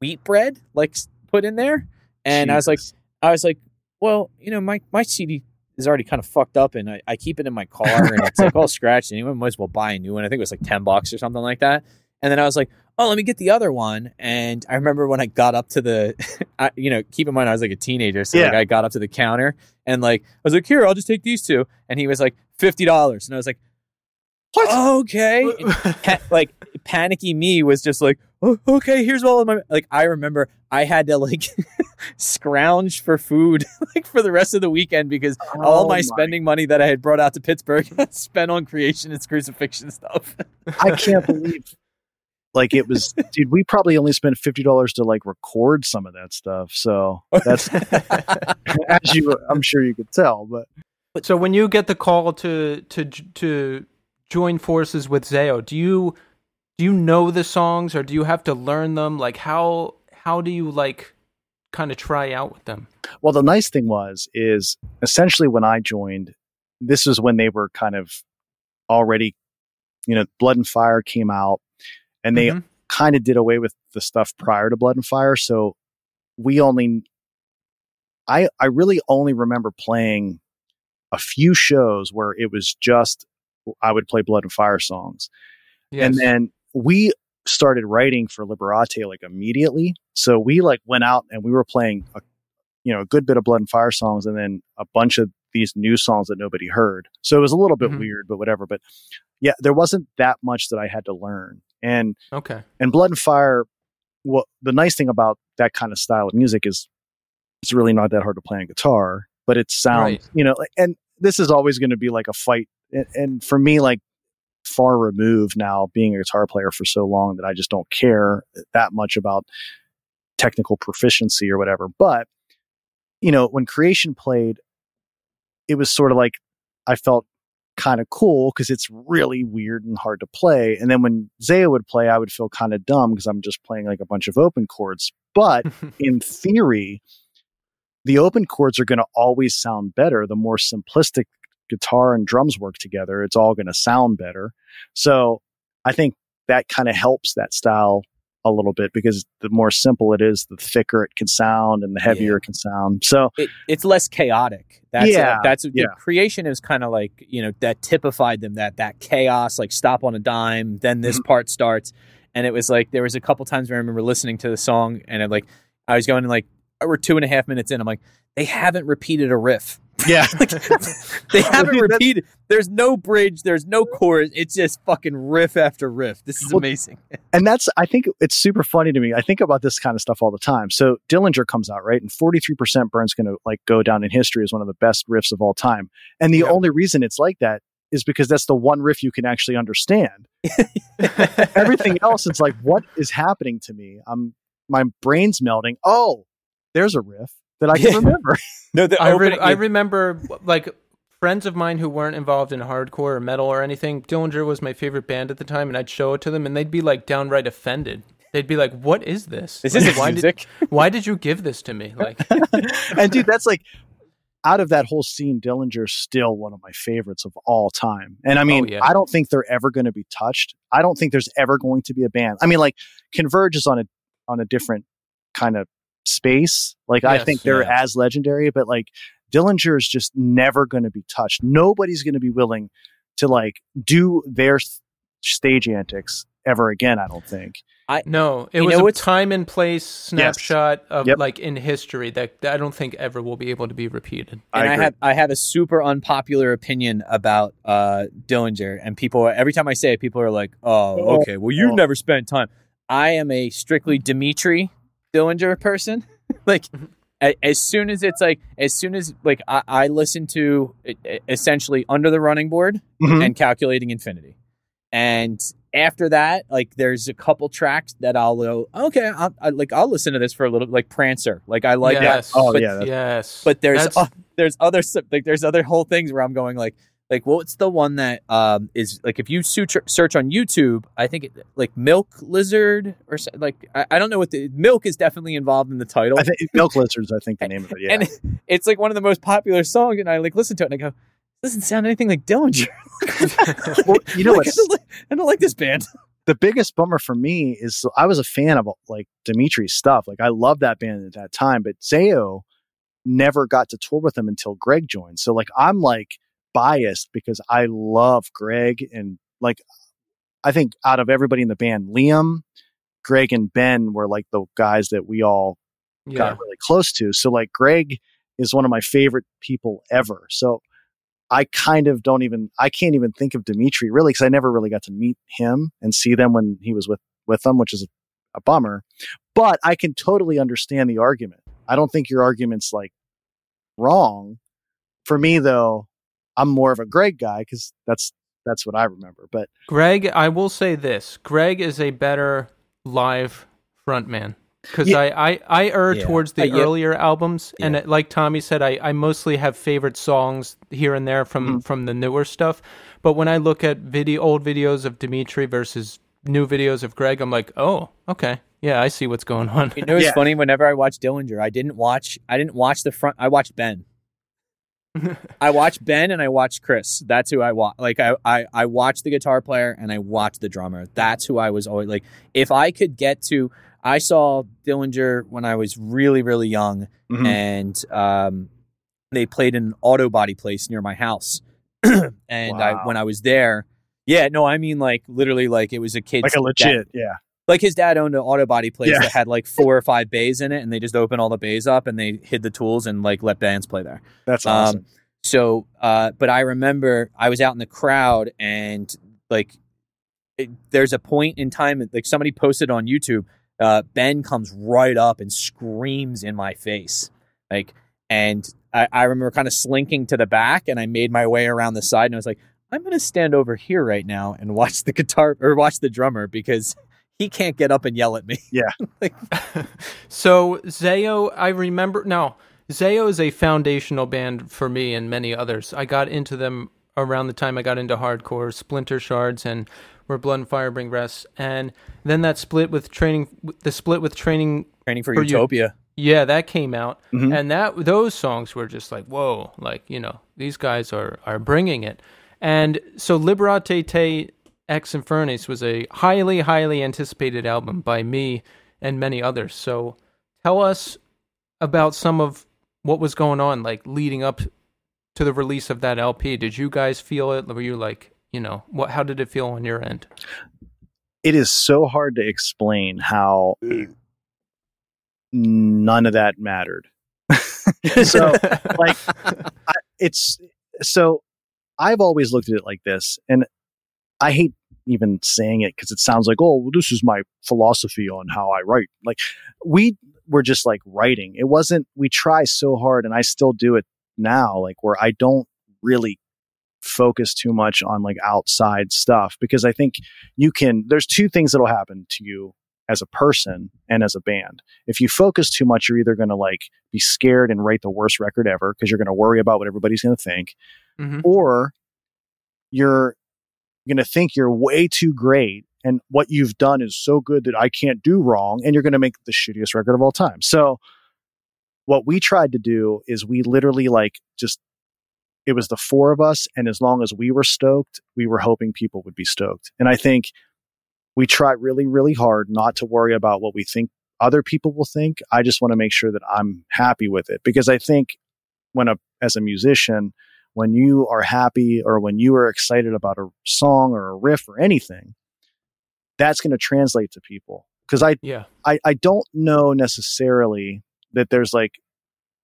wheat bread like put in there, and I was like, I was like, well, you know, my my CD is already kind of fucked up, and I, I keep it in my car, and it's like all scratched. And anyone might as well buy a new one. I think it was like ten bucks or something like that. And then I was like, oh, let me get the other one. And I remember when I got up to the, I, you know, keep in mind I was like a teenager, so like I got up to the counter and like I was like, here, I'll just take these two. And he was like fifty dollars, and I was like, What? Okay, And pa- like panicky me was just like, oh, okay, here's all of my like. I remember I had to like scrounge for food like for the rest of the weekend because all Oh my spending money that I had brought out to Pittsburgh spent on Creation is Crucifixion stuff. I can't believe. Like it was, dude. We probably only spent fifty dollars to like record some of that stuff. So that's as you, I'm sure you could tell. But So when you get the call to to to join forces with Zao, do you do you know the songs or do you have to learn them? Like how how do you like kind of try out with them? well, the nice thing was is essentially when I joined, this is when they were kind of already, you know, Blood and Fire came out, and they Mhm. kind of did away with the stuff prior to Blood and Fire. So we only, I I really only remember playing a few shows where it was just I would play Blood and Fire songs, Yes. and then we started writing for Liberate like immediately. So we like went out and we were playing a you know a good bit of Blood and Fire songs, and then a bunch of these new songs that nobody heard. So it was a little bit Mhm. weird, but whatever. But yeah, there wasn't that much that I had to learn, and okay. and Blood and Fire. well the nice thing about that kind of style of music is, it's really not that hard to play on guitar, but it sounds, Right. you know, and this is always going to be like a fight. And, and for me, like far removed now, being a guitar player for so long that I just don't care that much about technical proficiency or whatever. But you know, when Creation played, it was sort of like I felt kind of cool because it's really weird and hard to play. And then when Zao would play, I would feel kind of dumb because I'm just playing like a bunch of open chords. But in theory, the open chords are going to always sound better. The more simplistic guitar and drums work together, it's all going to sound better. So I think that kind of helps that style a little bit because the more simple it is, the thicker it can sound and the heavier Yeah. it can sound. So it, it's less chaotic. That's Yeah, uh, that's the yeah. creation is kind of like you know that typified them that that chaos like stop on a dime, then this Mm-hmm. part starts, and it was like there was a couple times where I remember listening to the song and it like I was going like we're two and a half minutes in, I'm like they haven't repeated a riff. Yeah, They haven't Dude, repeated. There's no bridge. There's no chorus. It's just fucking riff after riff. This is Well, amazing. and that's I think it's super funny to me. I think about this kind of stuff all the time. So Dillinger comes out right, and forty three percent Burnt going to like go down in history as one of the best riffs of all time. And the Yeah. only reason it's like that is because that's the one riff you can actually understand. Everything else, it's like, what is happening to me? I'm my brain's melting. Oh, there's a riff that I can remember. No, the I, re- opening- I remember like friends of mine who weren't involved in hardcore or metal or anything. Dillinger was my favorite band at the time, and I'd show it to them, and they'd be like downright offended. They'd be like, "What is this? this Like, isn't why music. Did, why did you give this to me?" Like, and dude, that's like out of that whole scene, Dillinger's still one of my favorites of all time. And I oh, mean, yeah. I don't think they're ever going to be touched. I don't think there's ever going to be a band. I mean, like Converge is on a on a different kind of space. Like I think they're yeah. as legendary, but like Dillinger is just never going to be touched. Nobody's going to be willing to like do their th- stage antics ever again. I don't think. I no, it You was know a time and place snapshot of Yep. like in history that, that I don't think ever will be able to be repeated. And I, agree. have I have a super unpopular opinion about uh Dillinger, and people every time I say it, people are like, "Oh, Oh, okay, well you've oh. never spent time." I am a strictly Dimitri Dillinger person. like, a, as soon as it's like, as soon as like I, I listen to essentially Under the Running Board Mhm. and Calculating Infinity, and after that, like there's a couple tracks that I'll go, okay, I'll, I, like I'll listen to this for a little, like Prancer, like I like that. yes. Oh, but yeah, that's- yes. but there's uh, there's other like there's other whole things where I'm going like like what's the one that um is like if you search search on YouTube I think it, like milk lizard or like I, I don't know what the milk is definitely involved in the title I think Milk Lizards. I think the name of it. Yeah. and it's like one of the most popular songs and I like listen to it and I go doesn't sound anything like Dillinger well, you know Like, I, don't like, I don't like this band the biggest bummer for me is I was a fan of like Dimitri's stuff. Like I loved that band at that time, but Zao never got to tour with him until Greg joined. So like I'm like biased because I love Greg and like I think out of everybody in the band, Liam, Greg and Ben were like the guys that we all yeah. got really close to. So like Greg is one of my favorite people ever. So I kind of don't even I can't even think of Dimitri really because I never really got to meet him and see them when he was with with them, which is a, a bummer. But I can totally understand the argument. I don't think your argument's like wrong. For me though, I'm more of a Greg guy because that's that's what I remember. But Greg, I will say this: Greg is a better live frontman because Yeah. I, I I err Yeah. towards the Uh, yeah. earlier albums, and it, like Tommy said, I, I mostly have favorite songs here and there from Mhm. from the newer stuff. But when I look at video old videos of Dimitri versus new videos of Greg, I'm like, oh, okay, yeah, I see what's going on. you know it's Yeah. funny whenever I watch Dillinger I didn't watch I didn't watch the front I watched Ben I watched Ben and I watched Chris. That's who I watch. Like I, I, I watched the guitar player and I watched the drummer. That's who I was always like. If I could get to, I saw Dillinger when I was really, really young, Mhm. and um, they played in an auto body place near my house. and I, when I was there, yeah, no, I mean like literally, like it was a kid, like a legit, yeah. Like his dad owned an auto body place Yeah. that had like four or five bays in it, and they just opened all the bays up and they hid the tools and like let bands play there. That's Um, awesome. So, uh, but I remember I was out in the crowd and like it, there's a point in time like somebody posted on YouTube. Uh, ben comes right up and screams in my face, like, and I, I remember kind of slinking to the back, and I made my way around the side, and I was like, I'm gonna stand over here right now and watch the guitar or watch the drummer because he can't get up and yell at me. Yeah. So Zao, I remember now. Zao is a foundational band for me and many others. I got into them around the time I got into hardcore, Splinter Shards and Where Blood and Fire Bring Rest, and then that split with training, the split with training. Training for, For you- Utopia. Yeah, that came out, Mhm. and that those songs were just like whoa, like you know these guys are are bringing it. And so Liberate Te Ex Infernis was a highly highly anticipated album by me and many others. So tell us about some of what was going on like leading up to the release of that LP. Did you guys feel it? Were you like, you know, what how did it feel on your end? it is so hard to explain how none of that mattered. so like I, it's so I've always looked at it like this, and I hate even saying it because it sounds like, oh, well, this is my philosophy on how I write. Like we were just like writing. It wasn't. We try so hard, and I still do it now. Like where I don't really focus too much on like outside stuff because I think you can. There's two things that'll happen to you as a person and as a band. If you focus too much, you're either going to like be scared and write the worst record ever because you're going to worry about what everybody's going to think, Mhm. or you're going to think you're way too great and what you've done is so good that I can't do wrong, and you're going to make the shittiest record of all time. So, what we tried to do is we literally like just it was the four of us, and as long as we were stoked, we were hoping people would be stoked. And I think we try really, really hard not to worry about what we think other people will think. I just want to make sure that I'm happy with it because I think when a as a musician, when you are happy or when you are excited about a song or a riff or anything, that's going to translate to people because I, Yeah. I I don't know necessarily that there's like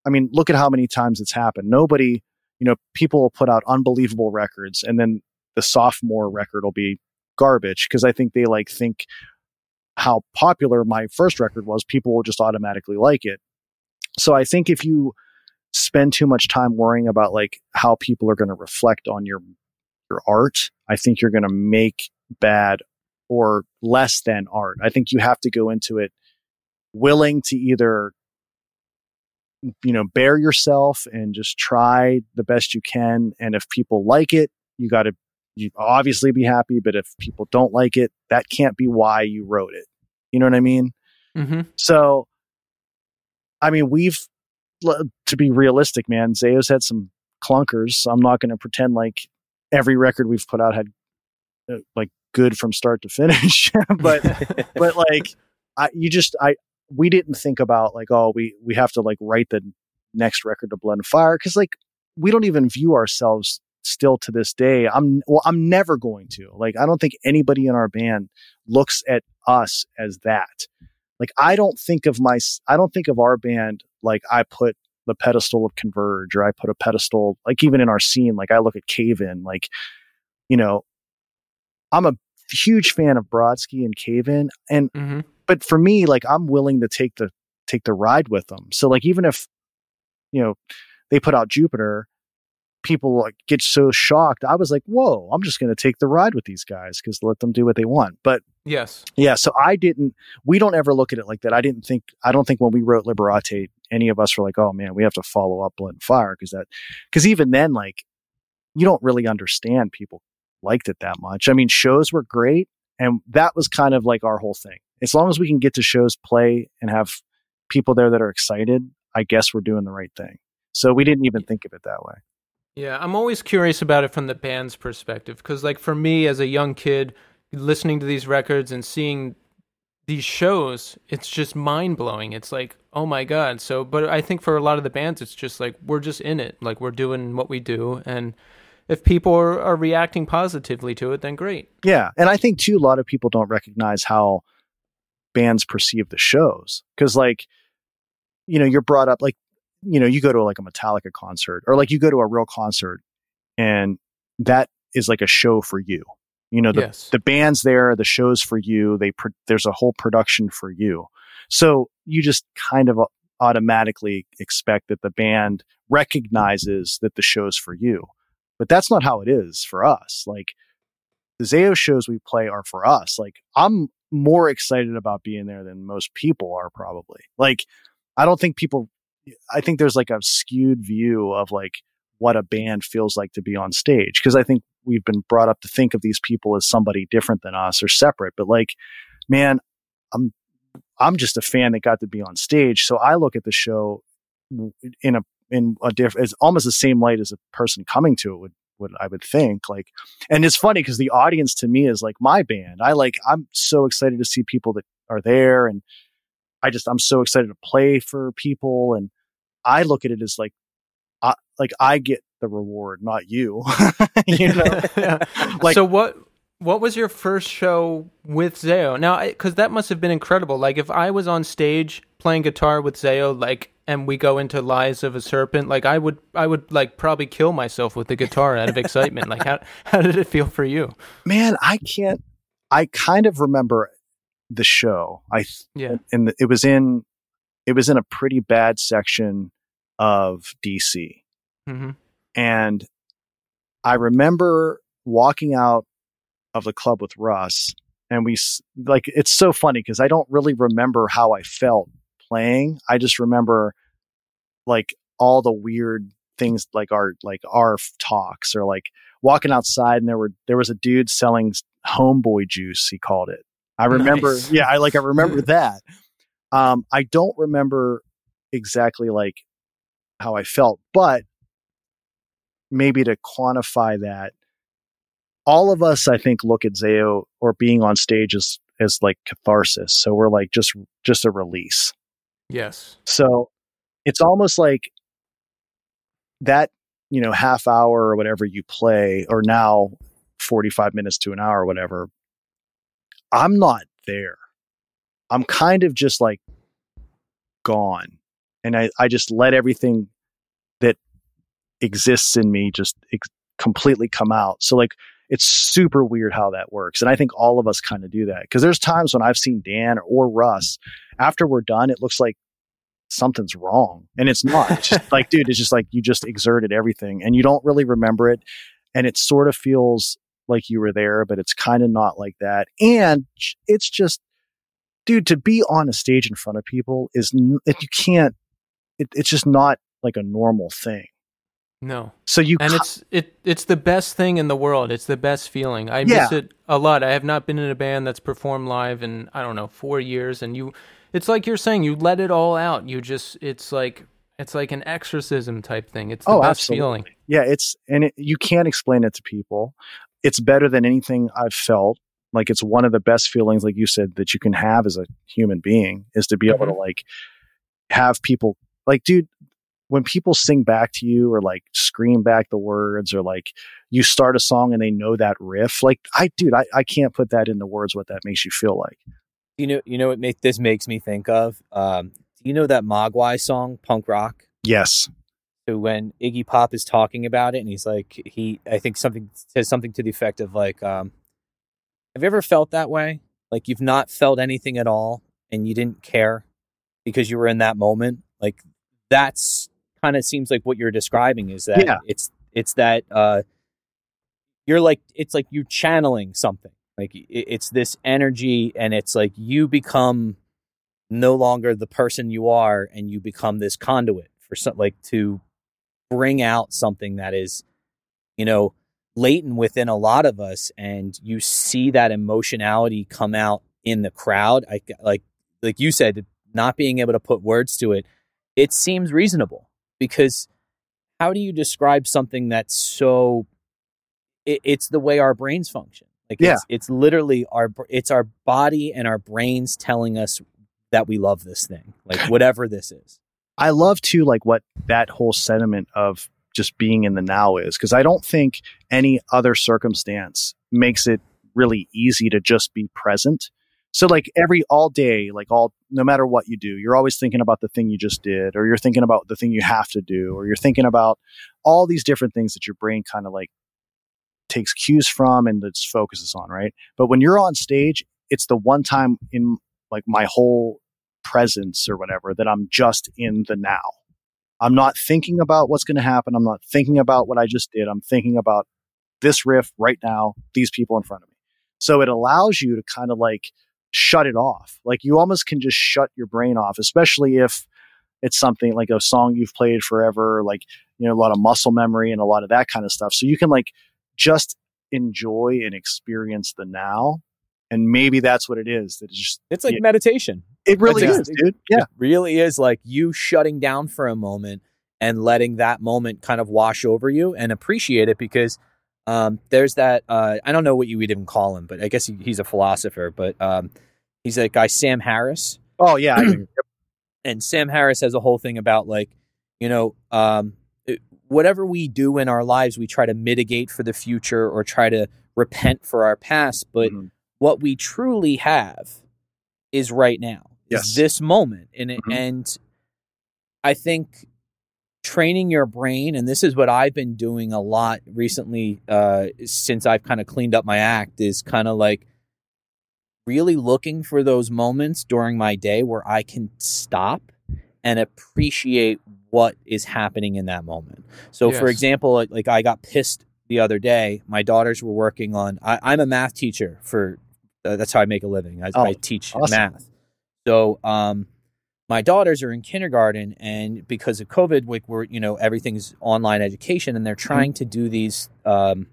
I mean, look at how many times it's happened. Nobody, you know, people will put out unbelievable records and then the sophomore record will be garbage because I think they like think how popular my first record was, people will just automatically like it. So I think if you spend too much time worrying about like how people are going to reflect on your your art, I think you're going to make bad or less than art. I think you have to go into it willing to either you know bear yourself and just try the best you can and if people like it you got to you obviously be happy but if people don't like it that can't be why you wrote it you know what i mean Mm-hmm. so i mean we've to be realistic man zao's had some clunkers. I'm not going to pretend like every record we've put out had uh, like good from start to finish. But but like I, you just i we didn't think about like oh we we have to like write the next record to blood and fire because like we don't even view ourselves still to this day. I'm well i'm never going to. Like i don't think anybody in our band looks at us as that like i don't think of my i don't think of our band like i put the pedestal of converge or i put a pedestal like even in our scene like i look at cave in like you know i'm a huge fan of brodsky and cave in and Mm-hmm. but for me, like I'm willing to take the take the ride with them. So like even if you know they put out Jupiter, people like get so shocked. I was like, whoa, I'm just going to take the ride with these guys because let them do what they want. But Yes. yeah, so I didn't. We don't ever look at it like that. I didn't think. I don't think when we wrote Liberate, any of us were like, oh man, we have to follow up Blood and Fire because that because even then, like you don't really understand people liked it that much. I mean, shows were great, and that was kind of like our whole thing. As long as we can get to shows, play, and have people there that are excited, I guess we're doing the right thing. So we didn't even think of it that way. Yeah, I'm always curious about it from the band's perspective because, like, for me as a young kid, listening to these records and seeing these shows, it's just mind blowing. It's like, oh my god. So, but I think for a lot of the bands, it's just like we're just in it, like we're doing what we do, and if people are, are reacting positively to it, then great. Yeah, and I think too, a lot of people don't recognize how bands perceive the shows because, like, you know, you're brought up like, you know, you go to like a Metallica concert or like you go to a real concert, and that is like a show for you. You know, the yes. the band's there, the show's for you. They pro- there's a whole production for you, so you just kind of automatically expect that the band recognizes that the show's for you. But that's not how it is for us. Like the Zao shows we play are for us. Like I'm more excited about being there than most people are probably. Like I don't think people I think there's like a skewed view of like what a band feels like to be on stage because I think we've been brought up to think of these people as somebody different than us or separate. But like, man, I'm I'm just a fan that got to be on stage. So I look at the show in a in a different, it's almost the same light as a person coming to it would, would I would think. Like, and it's funny because the audience to me is like my band. I like, I'm so excited to see people that are there, and I just, I'm so excited to play for people, and I look at it as like, I, like I get the reward, not you. you know, like, so what? What was your first show with Zao? Now, because that must have been incredible. Like, if I was on stage playing guitar with Zao, like, and we go into Lies of a Serpent, like, I would, I would like probably kill myself with the guitar out of excitement. like, how how did it feel for you? man, I can't. I kind of remember the show. I Yeah. and it was in it was in a pretty bad section of DC. hmm And I remember walking out of the club with Russ and we like it's so funny because I don't really remember how I felt playing. I just remember like all the weird things like our like our talks or like walking outside and there were there was a dude selling homeboy juice he called it. I remember Nice. yeah, I like I remember that. Um I don't remember exactly like how I felt, but maybe to quantify that all of us i think look at zao or being on stage as as like catharsis so we're like just just a release Yes. so it's almost like that you know half hour or whatever you play or now 45 minutes to an hour or whatever I'm not there. I'm kind of just like gone. And I, I just let everything that exists in me just ex- completely come out. So, like, it's super weird how that works. And I think all of us kind of do that because there's times when I've seen Dan or Russ after we're done, it looks like something's wrong. And it's not. It's just like, dude, it's just like you just exerted everything and you don't really remember it. And it sort of feels like you were there, but it's kind of not like that. And it's just, dude, to be on a stage in front of people is, you can't, it, it's just not like a normal thing. No. So you and ca- it's it it's the best thing in the world. It's the best feeling. I miss it a lot. I have not been in a band that's performed live in I don't know four years, and you, it's like you're saying, you let it all out. You just it's like it's like an exorcism type thing. It's the Oh, best absolutely. feeling. Yeah, it's and it, you can't explain it to people. It's better than anything I've felt. Like it's one of the best feelings, like you said, that you can have as a human being is to be able to like have people like, dude, when people sing back to you or like scream back the words or like you start a song and they know that riff, like I, dude, I, I can't put that into words what that makes you feel like. You know, you know what make this makes me think of. Um, do you know that Mogwai song, punk rock? Yes. So when Iggy Pop is talking about it, and he's like, he, I think something says something to the effect of like, um, have you ever felt that way? Like you've not felt anything at all, and you didn't care because you were in that moment. Like that's kind of seems like what you're describing is that Yeah. it's it's that uh, you're like it's like you channeling something. Like it, it's this energy, and it's like you become no longer the person you are, and you become this conduit for some like to bring out something that is, you know, latent within a lot of us, and you see that emotionality come out in the crowd. I like like you said, not being able to put words to it. It seems reasonable because how do you describe something that's so it, it's the way our brains function like Yeah. it's, it's literally our it's our body and our brains telling us that we love this thing like whatever this is I love too like what that whole sentiment of just being in the now is because I don't think any other circumstance makes it really easy to just be present. So like every all day, like all no matter what you do, you're always thinking about the thing you just did, or you're thinking about the thing you have to do, or you're thinking about all these different things that your brain kind of like takes cues from and that focuses on, right? But when you're on stage, it's the one time in like my whole presence or whatever that I'm just in the now. I'm not thinking about what's going to happen. I'm not thinking about what I just did. I'm thinking about this riff right now, these people in front of me. So it allows you to kind of like shut it off. Like you almost can just shut your brain off, especially if it's something like a song you've played forever, like, you know, a lot of muscle memory and a lot of that kind of stuff. So you can like just enjoy and experience the now. And maybe that's what it is. That it's just, it's like Yeah. meditation it really is, dude. Yeah. it really is like you shutting down for a moment and letting that moment kind of wash over you and appreciate it because um, there's that uh, I don't know what you would even call him, but I guess he, he's a philosopher. But um, he's that guy Sam Harris, Oh, yeah. And Sam Harris has a whole thing about like you know um, it- whatever we do in our lives, we try to mitigate for the future or try to repent for our past, but Mhm. What we truly have is right now Yes. is this moment and Mhm. and i think training your brain and this is what i've been doing a lot recently uh, since i've kind of cleaned up my act is kind of like really looking for those moments during my day where i can stop and appreciate what is happening in that moment so for example like, like i got pissed the other day my daughters were working on I, i'm a math teacher for uh, that's how i make a living i, Oh, I teach awesome. math so um my daughters are in kindergarten and because of covid like we're you know everything's online education and they're Mm-hmm. trying to do these um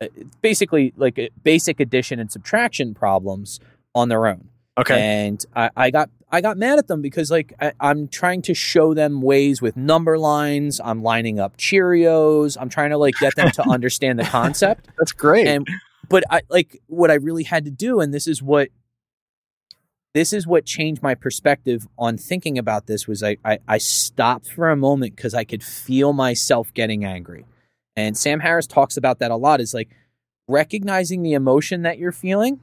uh, basically like uh, basic addition and subtraction problems on their own okay. and I, I got I got mad at them because like I, I'm trying to show them ways with number lines. I'm lining up Cheerios. I'm trying to like get them to understand the concept. That's great. And but I like what I really had to do, and this is what this is what changed my perspective on thinking about this was I I, I stopped for a moment because I could feel myself getting angry. And Sam Harris talks about that a lot is like recognizing the emotion that you're feeling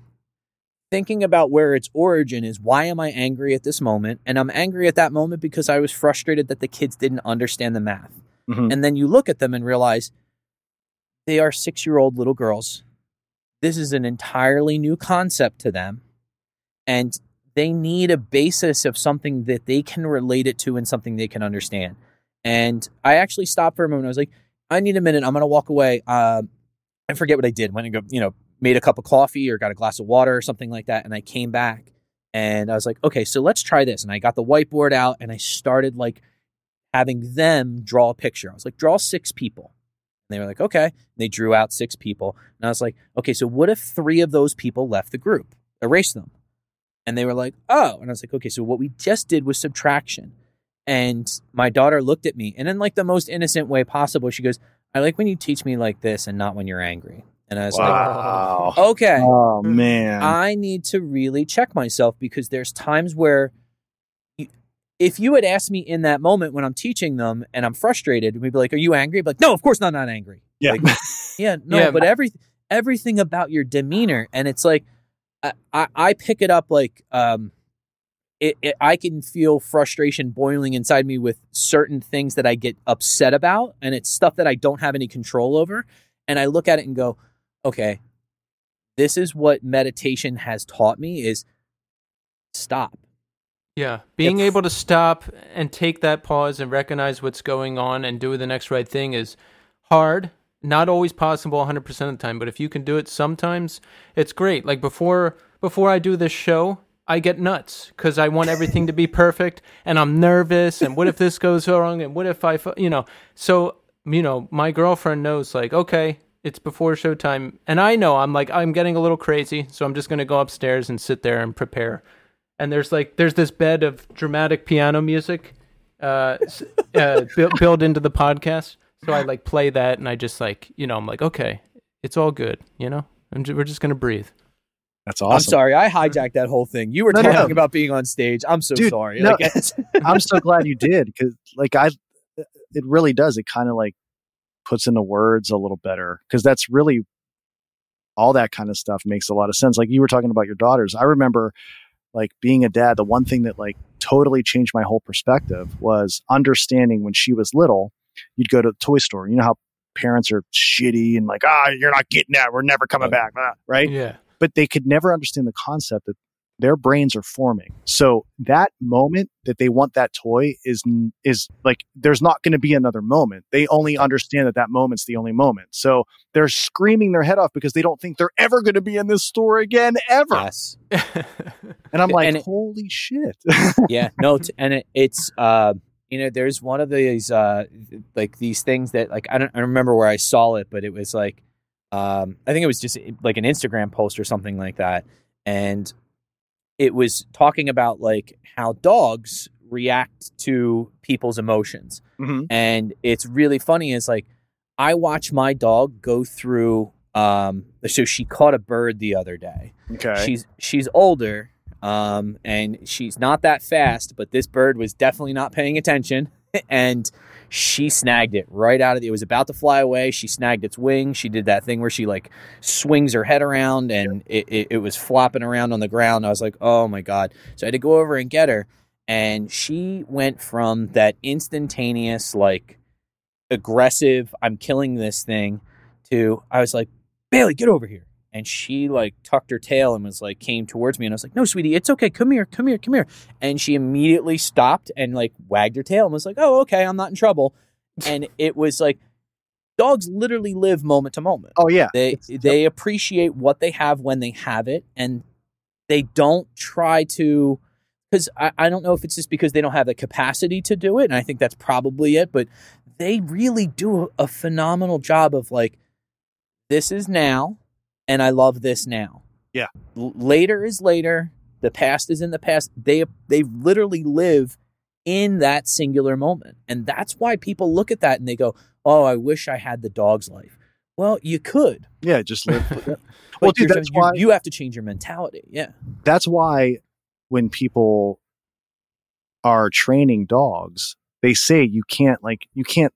thinking about where its origin is why am I angry at this moment? And I'm angry at that moment because I was frustrated that the kids didn't understand the math. Mhm. And then you look at them and realize they are six year old little girls. This is an entirely new concept to them. And they need a basis of something that they can relate it to and something they can understand. And I actually stopped for a moment. I was like, I need a minute. I'm going to walk away. Um, I forget what I did. Went and go, you know, made a cup of coffee or got a glass of water or something like that. And I came back and I was like, okay, so let's try this. And I got the whiteboard out and I started like having them draw a picture. I was like, draw six people. And they were like, okay. And they drew out six people. And I was like, okay, so what if three of those people left the group? Erase them. And they were like, oh. And I was like, okay, so what we just did was subtraction. And my daughter looked at me and in like the most innocent way possible, she goes, I like when you teach me like this and not when you're angry. And I was Wow. like, okay. Oh man. I need to really check myself because there's times where you- if you had asked me in that moment when I'm teaching them and I'm frustrated, we'd be like, "Are you angry?" I'd be like, "No, of course not. Not angry." yeah. Like, yeah, no, Yeah, but every everything about your demeanor, and it's like I, I, I pick it up like um, it, it, I can feel frustration boiling inside me with certain things that I get upset about, and it's stuff that I don't have any control over, and I look at it and go, okay, this is what meditation has taught me: is stop. Yeah, being It's- able to stop and take that pause and recognize what's going on and do the next right thing is hard. Not always possible 100% of the time, but if you can do it sometimes, it's great. Like before before I do this show, I get nuts cuz I want everything to be perfect and I'm nervous and what if this goes wrong and what if I you know. So, you know, my girlfriend knows like, okay, it's before showtime and I know I'm like I'm getting a little crazy, so I'm just going to go upstairs and sit there and prepare and there's like there's this bed of dramatic piano music uh, s- uh built built into the podcast so i like play that and i just like you know i'm like okay it's all good you know I'm ju- we're just gonna breathe That's awesome. I'm sorry, I hijacked that whole thing. You were No, no, talking no. about being on stage. I'm so Dude, sorry. no, Like, I'm so glad you did because, like, I, it really does. It kind of like puts into words a little better because that's really all that kind of stuff makes a lot of sense. Like you were talking about your daughters. I remember, like, being a dad. The one thing that like totally changed my whole perspective was understanding when she was little. You'd go to the toy store. You know how parents are shitty and like, ah, you're not getting that. We're never coming back, ah," right? yeah but they could never understand the concept that their brains are forming. So that moment that they want that toy is is like there's not going to be another moment. They only understand that that moment's the only moment. So they're screaming their head off because they don't think they're ever going to be in this store again ever. yes. And I'm like, And it- holy shit. yeah no t- and it, it's uh you know there's one of these uh like these things that like i don't I remember where i saw it but it was like um i think it was just like an instagram post or something like that and it was talking about like how dogs react to people's emotions Mhm. and it's really funny is like i watch my dog go through um so she caught a bird the other day Okay. she's she's older um and she's not that fast but this bird was definitely not paying attention and she snagged it right out of the it was about to fly away. She snagged its wing. She did that thing where she like swings her head around and it, it, it was flopping around on the ground. I was like oh my god. So i had to go over and get her. And she went from that instantaneous like aggressive i'm killing this thing to i was like bailey get over here and she like tucked her tail and was like came towards me and I was like, "No, sweetie, it's okay. Come here, come here, come here." And she immediately stopped and like wagged her tail and was like, "Oh, okay, I'm not in trouble." And it was like dogs literally live moment to moment. oh yeah. They It's- they appreciate what they have when they have it and they don't try to because I, I don't know if it's just because they don't have the capacity to do it, and I think that's probably it, but they really do a phenomenal job of like, this is now, and I love this now. Yeah. L- later is later. The past is in the past. They they literally live in that singular moment, and that's why people look at that and they go, "Oh, I wish I had the dog's life." Well, you could. Yeah, just live. Well, dude, that's why- you have to change your mentality. Yeah. that's why when people are training dogs, they say you can't like you can't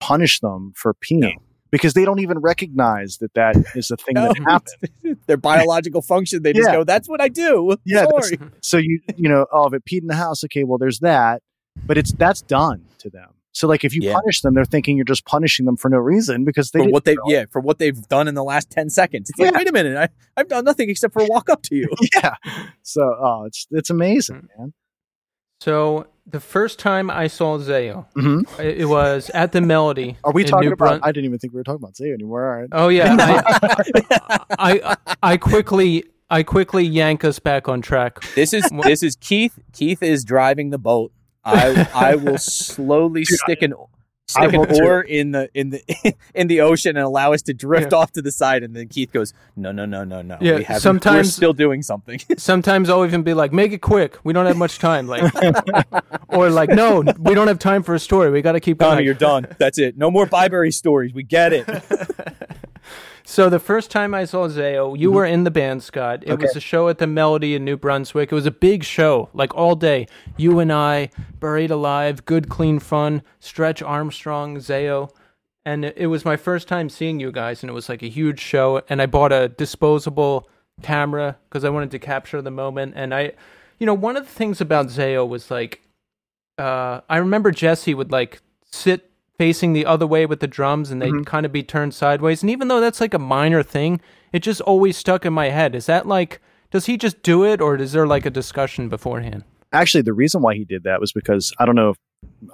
punish them for peeing. Because they don't even recognize that that is a thing that No. happened. Their biological function, they just Yeah. go, "That's what I do." Yeah, Sorry. So you you know, oh, if it peed in the house, okay, well, there's that, but it's that's done to them. So like, if you Yeah. punish them, they're thinking you're just punishing them for no reason because they for what they know. yeah for what they've done in the last 10 seconds it's like Yeah. wait a minute I, i've done nothing except for walk up to you yeah. So oh, it's it's amazing, hmm. man. So the first time I saw Zao, hmm it it was at the Melody. Are we talking New about? Brun- I didn't even think we were talking about Zao anymore. All right. Oh yeah, I, I I quickly I quickly yank us back on track. this is this is keith keith is driving the boat i i will slowly Dude, stick an I stick an oar in the in the in the ocean and allow us to drift off to the side. And then keith goes no no no no no. Yeah, we haven't- we're still doing something. Sometimes I'll even be like, "Make it quick. We don't have much time." Like, or like, "No, we don't have time for a story. We got to keep going." you're done. That's it. No more byberry stories. We get it So the first time I saw Zao, you were in the band, Scott. It was Mm-hmm. A show at the Melody in New Brunswick. It was a big show, like all day. You and I, Buried Alive, Good Clean Fun, Stretch Armstrong, Zao. And it it was my first time seeing you guys, and it was like a huge show. And I bought a disposable camera because I wanted to capture the moment. And I, you know, one of the things about Zao was like, uh, I remember Jesse would like sit facing the other way with the drums and they'd Mhm. kind of be turned sideways. And even though that's like a minor thing, it just always stuck in my head. Is that like, does he just do it or is there like a discussion beforehand? Actually, the reason why he did that was because I don't know. If,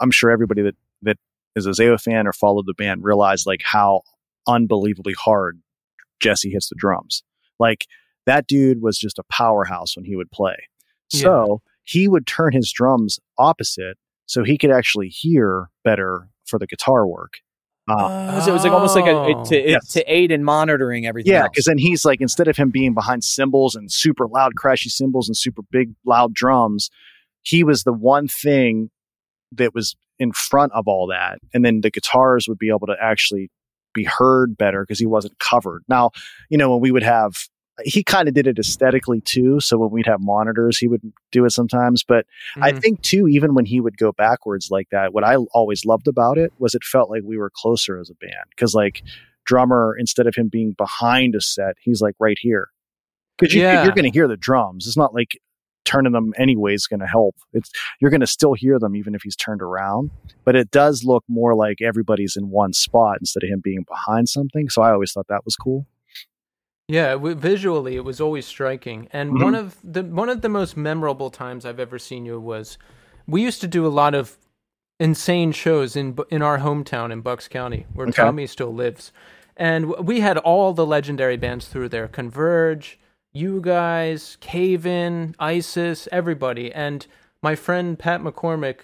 I'm sure everybody that that is a Zao fan or followed the band realized like how unbelievably hard Jesse hits the drums. Like that dude was just a powerhouse when he would play. So he would turn his drums opposite so he could actually hear better for the guitar work. Uh, so it was like almost like a, to, Yes. to aid in monitoring everything yeah, because then he's like, instead of him being behind cymbals and super loud, crashy cymbals and super big, loud drums, he was the one thing that was in front of all that. And then the guitars would be able to actually be heard better because he wasn't covered. Now, you know, when we would have, he kind of did it aesthetically too. So when we'd have monitors, he would do it sometimes. But I Mhm. think too, even when he would go backwards like that, what I always loved about it was it felt like we were closer as a band because like drummer instead of him being behind a set, he's like right here because you, Yeah. you're going to hear the drums. It's not like turning them anyway is going to help. It's you're going to still hear them even if he's turned around, but it does look more like everybody's in one spot instead of him being behind something. So I always thought that was cool. Yeah, w- visually it was always striking. And Mhm. one of the one of the most memorable times I've ever seen you was we used to do a lot of insane shows in in our hometown in Bucks County where Okay. Tommy still lives. And w- we had all the legendary bands through there, Converge, you guys, Cave In, ISIS, everybody. And my friend Pat McCormick,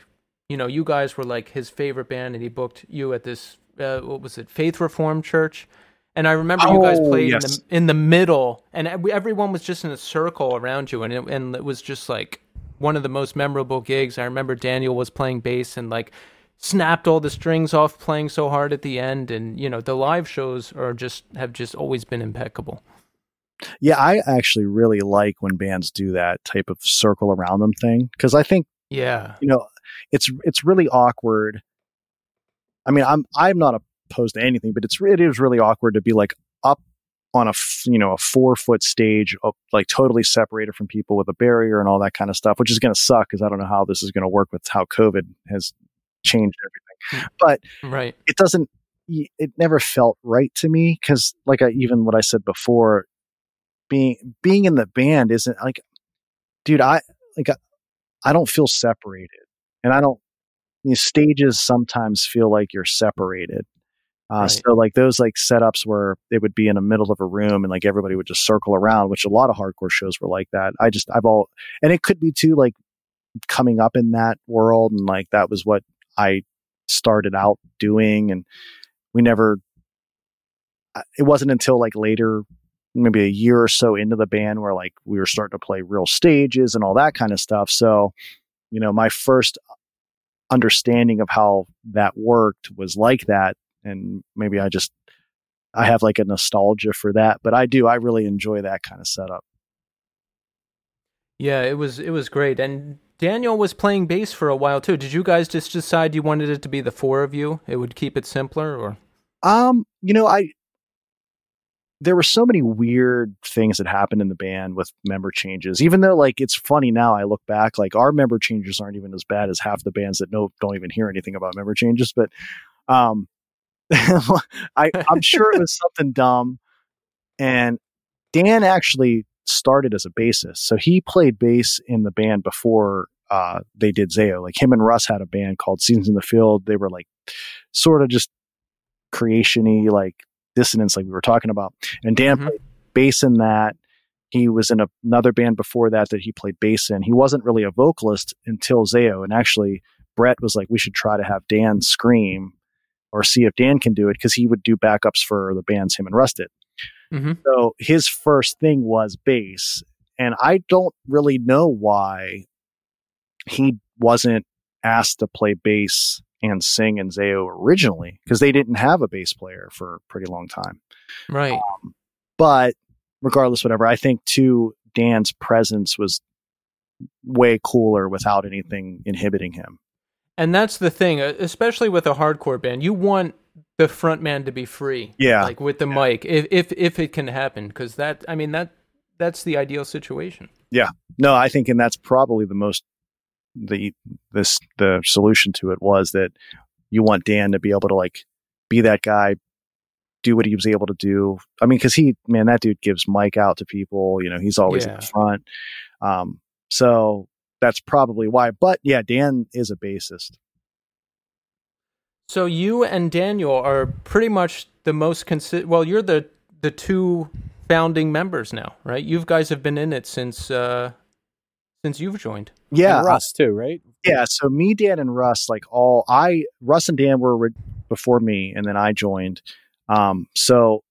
you know, you guys were like his favorite band and he booked you at this uh, what was it? Faith Reformed Church. And I remember you guys Oh, played yes. in, the, in the middle, and everyone was just in a circle around you, and it, and it was just like one of the most memorable gigs. I remember Daniel was playing bass and like snapped all the strings off playing so hard at the end, and you know the live shows are just have just always been impeccable. Yeah, I actually really like when bands do that type of circle around them thing because I think Yeah, you know it's it's really awkward. I mean, I'm I'm not opposed to anything, but it's it is really awkward to be like up on a you know a four foot stage, like totally separated from people with a barrier and all that kind of stuff, which is going to suck because I don't know how this is going to work with how COVID has changed everything. Mm. But right. it doesn't it never felt right to me because like i even what i said before being being in the band isn't like dude i like I, I don't feel separated and i don't these stages sometimes feel like you're separated uh, Right. so like those like setups where they would be in the middle of a room and like everybody would just circle around which a lot of hardcore shows were like that. I just i've all and it could be too like coming up in that world and like that was what i started out doing and we never it wasn't until like later maybe a year or so into the band where like we were starting to play real stages and all that kind of stuff. So you know my first understanding of how that worked was like that and maybe i just i have like a nostalgia for that but i do i really enjoy that kind of setup Yeah, it was it was great, and Daniel was playing bass for a while too. Did you guys just decide you wanted it to be the four of you? It would keep it simpler, or Um, you know, I there were so many weird things that happened in the band with member changes. Even though like it's funny now, I look back, like our member changes aren't even as bad as half the bands that no don't even hear anything about member changes. But um I, I'm sure it was something dumb. And Dan actually started as a bassist. So he played bass in the band before uh, they did Zao. Like him and Russ had a band called Seasons in the Field. They were like sort of just creationy, like dissonance, like we were talking about. And Dan mm-hmm. played bass in that. He was in a, another band before that that he played bass in. He wasn't really a vocalist until Zao. And actually, Brett was like, we should try to have Dan scream or see if Dan can do it because he would do backups for the bands him and Russ did. Mm-hmm. So his first thing was bass. And I don't really know why he wasn't asked to play bass and sing in Zao originally because they didn't have a bass player for a pretty long time. Right. Um, but regardless, whatever, I think too, Dan's presence was way cooler without anything inhibiting him. And that's the thing, especially with a hardcore band, you want the front man to be free. Yeah. Like with the yeah. mic, if, if, if it can happen. Cause that, I mean, that, that's the ideal situation. Yeah. No, I think, and that's probably the most the this the solution to it was that you want Dan to be able to like be that guy, do what he was able to do. I mean, because he man, that dude gives mic out to people. You know, he's always yeah. in the front. Um, so that's probably why. But yeah, Dan is a bassist. So you and Daniel are pretty much the most consi- well, you're the the two founding members now, right? You guys have been in it since uh since you've joined. Yeah, and Russ too, right? Yeah. So me, Dan, and Russ, like all I, Russ and Dan were re- before me, and then I joined. Um, so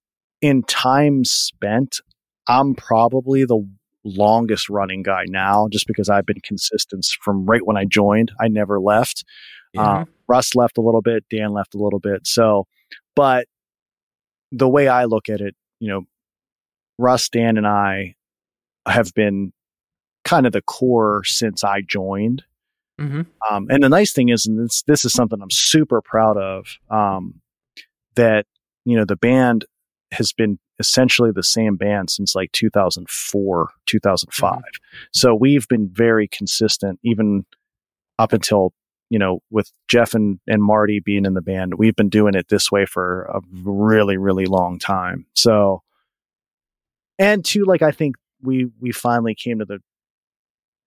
in time spent, I'm probably the longest running guy now, just because I've been consistent from right when I joined. I never left. Yeah. Russ left a little bit, Dan left a little bit. So, but the way I look at it, you know, Russ, Dan, and I have been kind of the core since I joined. Mm-hmm. Um, and the nice thing is, and this, this is something I'm super proud of, um, that, you know, the band has been essentially the same band since like 2004, 2005. Mm-hmm. So we've been very consistent, even up until, you know, with Jeff and, and Marty being in the band, we've been doing it this way for a really, really long time. So, and two, like, I think we, we finally came to the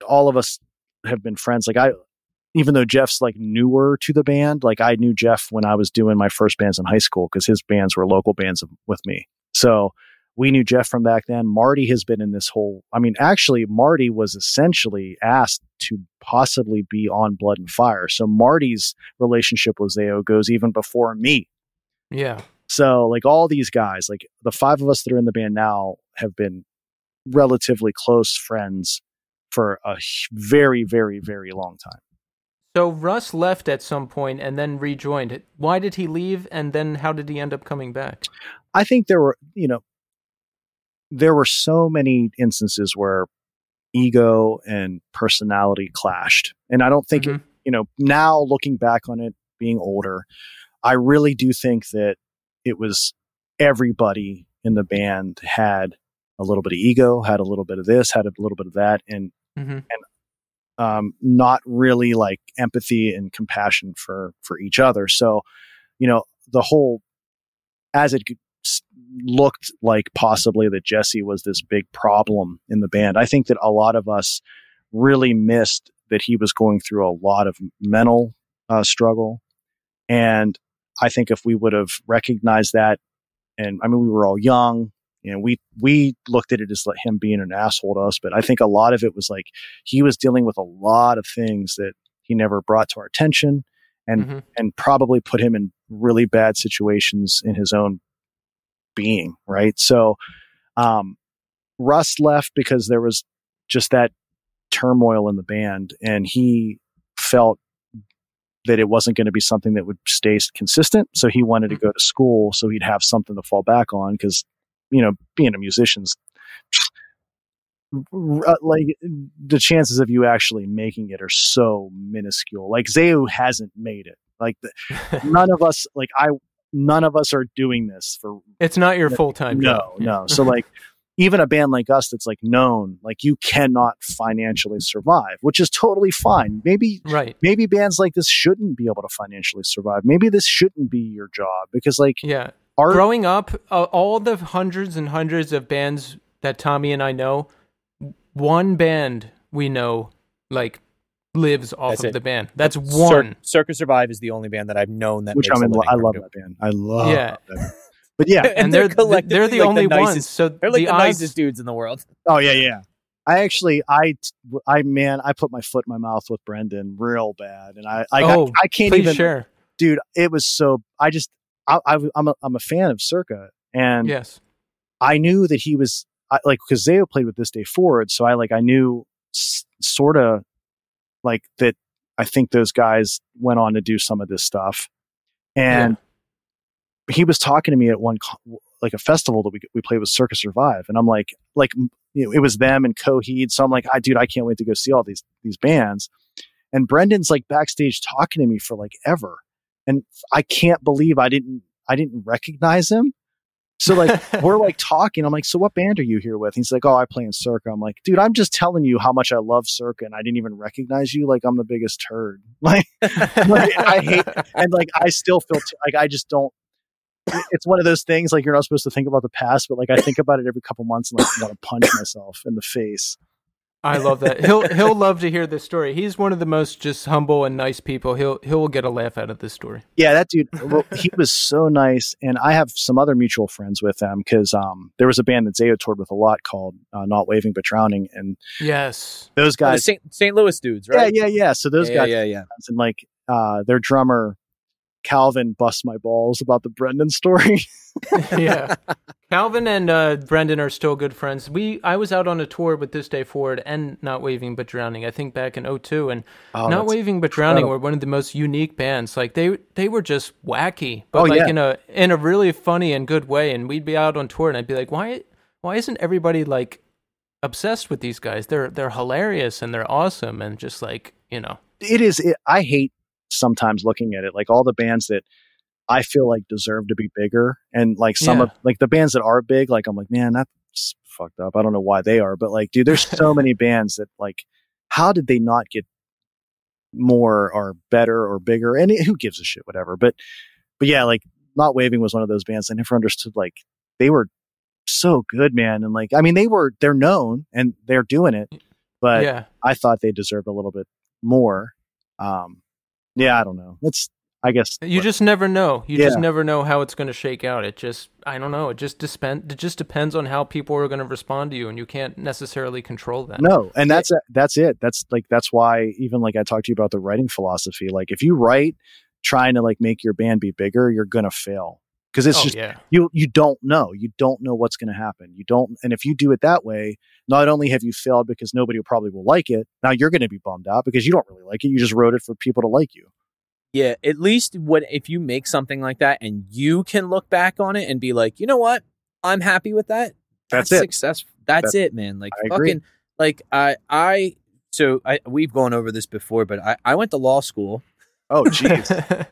all of us have been friends. Like I, even though Jeff's like newer to the band, like I knew Jeff when I was doing my first bands in high school because his bands were local bands with me. So we knew Jeff from back then. Marty has been in this whole, I mean, actually, Marty was essentially asked to possibly be on Blood and Fire. So Marty's relationship with Zao goes even before me. Yeah. So, like, all these guys, like the five of us that are in the band now, have been relatively close friends for a very, very, very long time. So Russ left at some point and then rejoined. Why did he leave? And then how did he end up coming back? I think there were, you know, there were so many instances where ego and personality clashed. And I don't think, mm-hmm. it, you know, now looking back on it, being older, I really do think that it was everybody in the band had a little bit of ego, had a little bit of this, had a little bit of that. And mm-hmm. and um, not really like empathy and compassion for for each other. So, you know, the whole as it looked like possibly that Jesse was this big problem in the band. I think that a lot of us really missed that he was going through a lot of mental uh, struggle, and I think if we would have recognized that, and I mean, we were all young, you know, we we looked at it as like him being an asshole to us, but I think a lot of it was like he was dealing with a lot of things that he never brought to our attention, and mm-hmm. and probably put him in really bad situations in his own being. Right. So, um, Russ left because there was just that turmoil in the band, and he felt that it wasn't going to be something that would stay consistent. So he wanted to mm-hmm. go to school so he'd have something to fall back on because you know, being a musician's uh, like the chances of you actually making it are so minuscule. Like Zao hasn't made it. Like the, none of us, like I, none of us are doing this for It's not your full time no, job. no. No. So like even a band like us that's like known, like you cannot financially survive, which is totally fine. Maybe Right. maybe bands like this shouldn't be able to financially survive. Maybe this shouldn't be your job because like Yeah. our Growing up, uh, all the hundreds and hundreds of bands that Tommy and I know, one band we know like lives off That's of it. the band. That's Cir- one. Circa Survive is the only band that I've known that which makes I'm a in, living I love that band. I love Yeah. that band. But yeah, and they're they're, collectively, the like, only ones. nicest- So They're like the, odds, nicest dudes in the world. Oh yeah, yeah. I actually, I, I man, I put my foot in my mouth with Brendan real bad, and I, I, Oh, I, I can't even, share. dude. It was so. I just, I, I I'm a, I'm a fan of Circa, and Yes. I knew that he was I, like because Zao played with this day forward, so I like I knew s- sort of like that. I think those guys went on to do some of this stuff, and he was talking to me at one like a festival that we we played with Circa Survive, and I'm like like you know, it was them and Coheed, so I'm like, I dude, I can't wait to go see all these these bands, and Brendan's like backstage talking to me for like ever, and I can't believe I didn't I didn't recognize him. So like we're like talking. I'm like, so what band are you here with? He's like, oh, I play in Circa. I'm like, dude, I'm just telling you how much I love Circa, and I didn't even recognize you. Like I'm the biggest turd. Like, like, I hate, and like I still feel t- like I just don't. It's one of those things like you're not supposed to think about the past, but like I think about it every couple months and like want to punch myself in the face. I love that. He'll he'll love to hear this story. He's one of the most just humble and nice people. He'll he'll get a laugh out of this story. Yeah, that dude, well, he was so nice. And I have some other mutual friends with them because um, there was a band that Zao toured with a lot called uh, Not Waving But Drowning. And Yes. those Oh, guys, St. St. Louis dudes, right? yeah, yeah, yeah. So those yeah, guys, yeah, yeah. and like uh, their drummer, Calvin, bust my balls about the Brendan story. yeah. Calvin and uh, Brendan are still good friends. We I was out on a tour with This Day Forward and Not Waving But Drowning. I think back in 02 and Oh, Not Waving But Drowning incredible. were one of the most unique bands. Like they they were just wacky, but Oh, like yeah. in a in a really funny and good way. And we'd be out on tour and I'd be like, why why isn't everybody like obsessed with these guys? They're they're hilarious and they're awesome and just like you know. it is. It, I hate sometimes looking at it like all the bands that I feel like deserve to be bigger, and like some Yeah. of like the bands that are big, like I'm like, man, that's fucked up. I don't know why they are, but like, dude, there's so many bands that like, how did they not get more or better or bigger? And it, who gives a shit, whatever. But but yeah, like, not waving was one of those bands I never understood. Like, they were so good, man, and like, I mean, they were they're known and they're doing it, but yeah. I thought they deserved a little bit more. Um, yeah, I don't know. It's I guess You just never know. You just never know how it's going to shake out. It just, I don't know. It just depend. It just depends on how people are going to respond to you, and you can't necessarily control that. no, and that's that's it. That's like that's why even like I talked to you about the writing philosophy. Like if you write trying to like make your band be bigger, you're gonna fail because it's oh, just yeah, you you don't know. You don't know what's gonna happen. You don't, and if you do it that way, not only have you failed because nobody probably will like it, now you're gonna be bummed out because you don't really like it. You just wrote it for people to like you. Yeah, at least what if you make something like that and you can look back on it and be like, you know what, I'm happy with that. That's it. Success. That's That- it, man. Like I agree. fucking, like I, I. So I we've gone over this before, but I, I went to law school. Oh, jeez.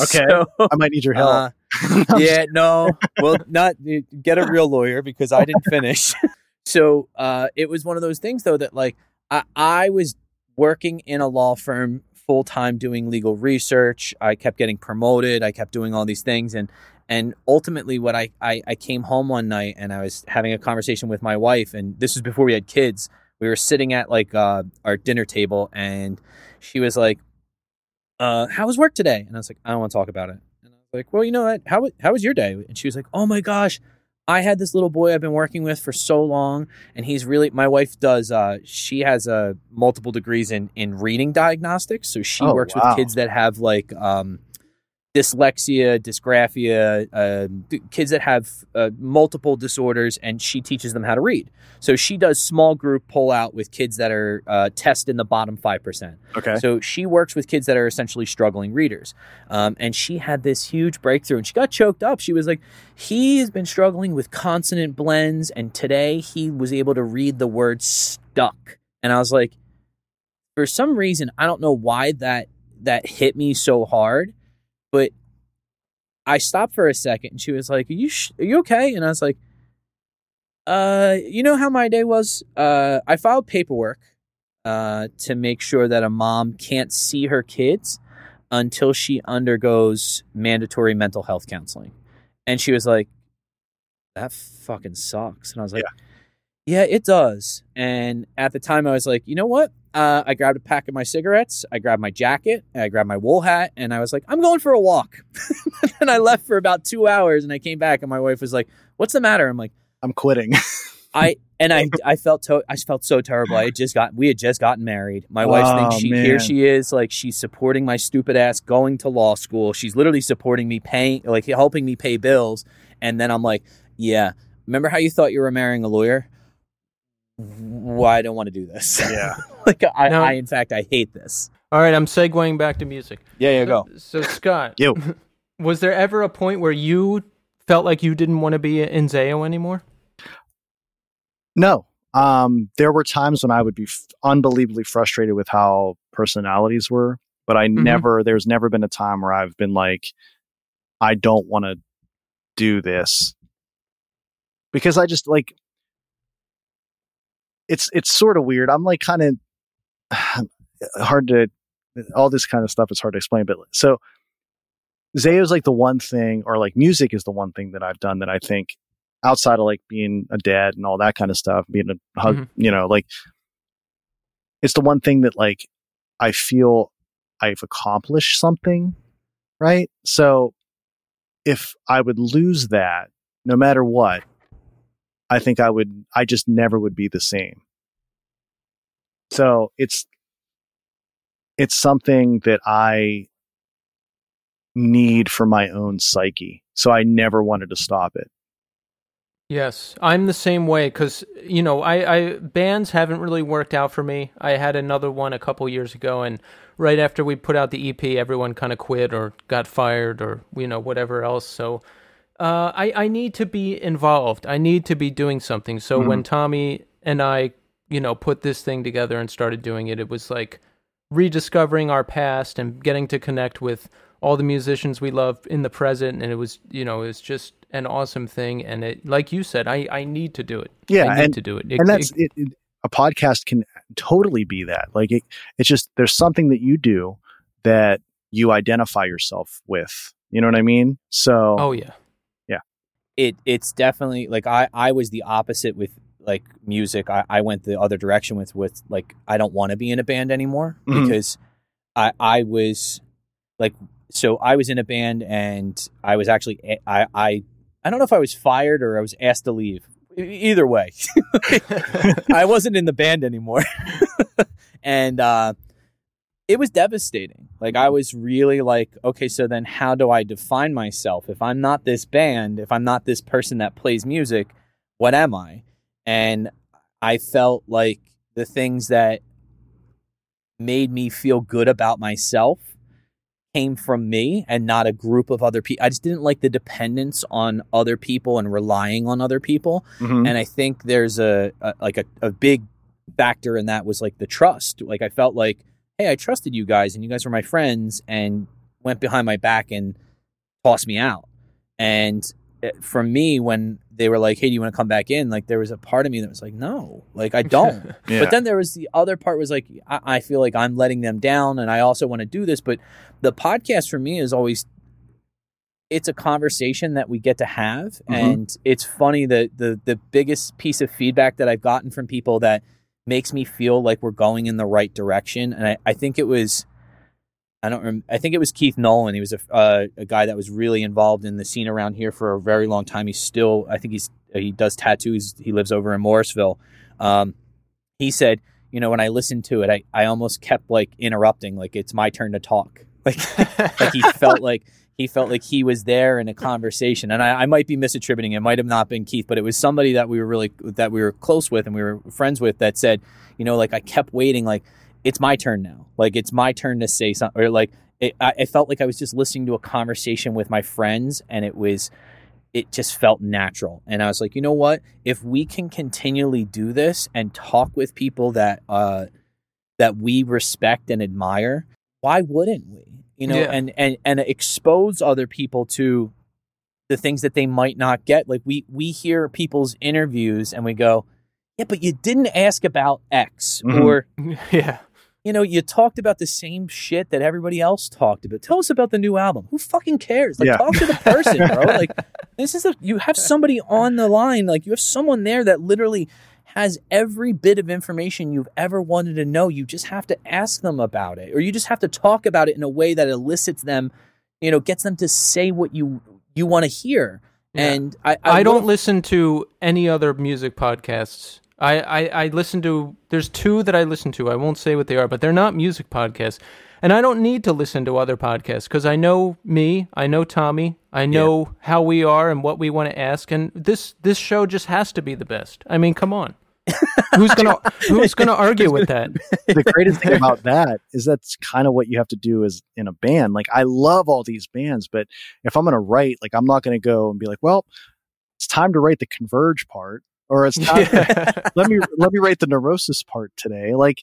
Okay. So, I might need your help. uh, yeah, no. Well, not get a real lawyer because I didn't finish. so uh, it was one of those things, though, that like I, I was working in a law firm full time doing legal research. I kept getting promoted. I kept doing all these things, and and ultimately, what I, I I came home one night and I was having a conversation with my wife, and this was before we had kids. We were sitting at like uh, our dinner table, and she was like, uh, "How was work today?" And I was like, "I don't want to talk about it." And I was like, "Well, you know what? How how was your day?" And she was like, "Oh my gosh, I had this little boy I've been working with for so long, and he's really my wife does. Uh, she has uh, multiple degrees in in reading diagnostics, so she Oh, works wow. with kids that have like um, dyslexia, dysgraphia, uh, kids that have uh, multiple disorders, and she teaches them how to read. So she does small group pull out with kids that are uh, test in the bottom five percent. Okay. So she works with kids that are essentially struggling readers. Um, and she had this huge breakthrough and she got choked up. She was like, he has been struggling with consonant blends. And today he was able to read the word stuck. And I was like, for some reason, I don't know why that, that hit me so hard, but I stopped for a second and she was like, "Are you sh- are you okay?" And I was like, "Uh, you know how my day was? Uh, I filed paperwork uh to make sure that a mom can't see her kids until she undergoes mandatory mental health counseling." And she was like, "That fucking sucks." And I was like, "Yeah, it does." And at the time I was like, "You know what? Uh, I grabbed a pack of my cigarettes, I grabbed my jacket, I grabbed my wool hat, and I was like, I'm going for a walk. and I left for about two hours and I came back and my wife was like, What's the matter? I'm like, I'm quitting. I and I I felt to, I felt so terrible. I had just got we had just gotten married. My wife Oh, thinks she man. here she is like she's supporting my stupid ass going to law school. She's literally supporting me paying like helping me pay bills. And then I'm like, yeah. Remember how you thought you were marrying a lawyer? Why I don't want to do this. yeah. like I, No. I in fact I hate this. All right, I'm segueing back to music. Yeah, yeah, so, So Scott, Yo. was there ever a point where you felt like you didn't want to be in Zao anymore? No. Um, there were times when I would be f- unbelievably frustrated with how personalities were, but I Mhm. never, there's never been a time where I've been like, I don't want to do this because I just like, it's, it's sort of weird. I'm like kind of hard to, all this kind of stuff is hard to explain, but so Zao is like the one thing, or like music is the one thing that I've done that I think outside of like being a dad and all that kind of stuff, being a hug, Mhm. you know, like it's the one thing that like I feel I've accomplished something, right? So if I would lose that, no matter what, I think I would, I just never would be the same. So it's, it's something that I need for my own psyche. So I never wanted to stop it. Yes, I'm the same way because you know I, I bands haven't really worked out for me. I had another one a couple years ago, and right after we put out the EP, everyone kind of quit or got fired or you know whatever else. So uh, I I need to be involved. I need to be doing something. So when Tommy and I you know put this thing together and started doing it, it was like rediscovering our past and getting to connect with all the musicians we love in the present and it was you know it was just an awesome thing and it like you said i i need to do it Yeah. i need and, to do it, It- and that's it- it, it, a podcast can totally be that. Like it, it's just, there's something that you do that you identify yourself with. You know what I mean? So, oh yeah it it's definitely like I I was the opposite with like music. I, I went the other direction with with like I don't want to be in a band anymore Mhm. because I I was like so I was in a band and I was actually I I I don't know if I was fired or I was asked to leave. Either way, I wasn't in the band anymore, and uh, it was devastating. Like I was really like, okay, so then how do I define myself? If I'm not this band, if I'm not this person that plays music, what am I? And I felt like the things that made me feel good about myself came from me and not a group of other people. I just didn't like the dependence on other people and relying on other people mhm. and I think there's a, a like a, a big factor in that was like the trust. Like I felt like, hey, I trusted you guys, and you guys were my friends, and went behind my back and tossed me out. And uh, for me, when they were like, hey, do you want to come back in? Like there was a part of me that was like, no, like I don't. yeah. But then there was the other part was like I, I feel like I'm letting them down, and I also want to do this. But the podcast for me is always it's a conversation that we get to have, Mhm. and it's funny that the the biggest piece of feedback that I've gotten from people that makes me feel like we're going in the right direction, and I, I think it was. I don't. Rem- I think it was Keith Nolan. He was a, uh, a guy that was really involved in the scene around here for a very long time. He's still. I think he's. He does tattoos. He lives over in Morrisville. Um, he said, you know, when I listened to it, I, I almost kept like interrupting, like it's my turn to talk. Like, like he felt like he felt like he was there in a conversation. And I, I might be misattributing. It might have not been Keith, but it was somebody that we were really that we were close with and we were friends with that said, you know, like I kept waiting, like it's my turn now. Like it's my turn to say something, or like it, I, I felt like I was just listening to a conversation with my friends, and it was it just felt natural. And I was like, you know what? If we can continually do this and talk with people that uh, that we respect and admire, why wouldn't we? You know, Yeah. and and and expose other people to the things that they might not get. Like we we hear people's interviews and we go, yeah, but you didn't ask about X, Mhm. or yeah. you know, you talked about the same shit that everybody else talked about. Tell us about the new album. Who fucking cares? Like, Yeah. talk to the person, bro. Like, this is a you have somebody on the line. Like, you have someone there that literally has every bit of information you've ever wanted to know. You just have to ask them about it, or you just have to talk about it in a way that elicits them. You know, gets them to say what you you want to hear. Yeah. And I, I, don't will- listen to any other music podcasts. I, I, I listen to there's two that I listen to. I won't say what they are, but they're not music podcasts. And I don't need to listen to other podcasts because I know me, I know Tommy, I know how we are and what we want to ask. And this this show just has to be the best. I mean, come on. Who's gonna Who's gonna argue with that? the greatest thing about that is that's kind of what you have to do is in a band. Like I love all these bands, but if I'm going to write, like I'm not going to go and be like, well, it's time to write the Converge part, or it's time Yeah. let me let me write the Neurosis part today. Like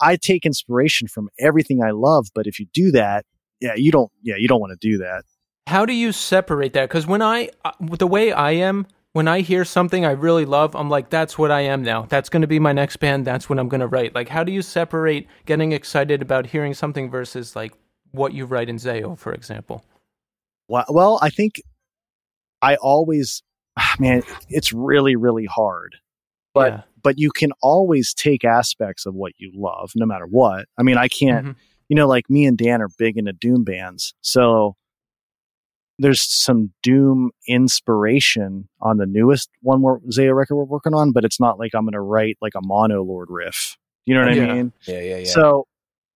I take inspiration from everything I love, but if you do that, yeah, you don't. Yeah, you don't want to do that. How do you separate that? Because when I, uh, the way I am, when I hear something I really love, I'm like, that's what I am now. That's going to be my next band. That's what I'm going to write. Like, how do you separate getting excited about hearing something versus like what you write in Zao, for example? Well, well, I think I always, man, it's really, really hard. But Yeah. but you can always take aspects of what you love, no matter what. I mean, I can't, Mhm. you know, like me and Dan are big into Doom bands, so there's some Doom inspiration on the newest one more Zao record we're working on, but it's not like I'm going to write like a Monolord riff. You know what Yeah. I mean? Yeah, yeah, yeah. So,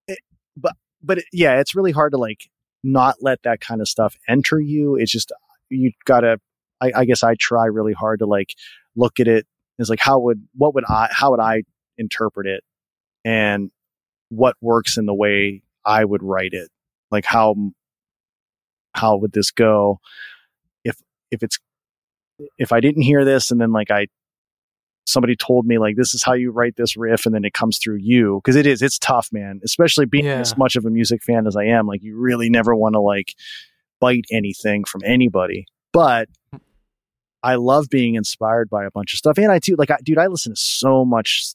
it, but but it, yeah, it's really hard to like not let that kind of stuff enter you. It's just you gotta. I, I guess I try really hard to like look at it as like how would what would I how would I interpret it, and what works in the way I would write it. Like how how would this go? If if it's if I didn't hear this and then like I somebody told me like this is how you write this riff and then it comes through you because it is it's tough man especially being Yeah. as much of a music fan as i am like you really never want to like bite anything from anybody. But i love being inspired by a bunch of stuff and i too like I, dude i listen to so much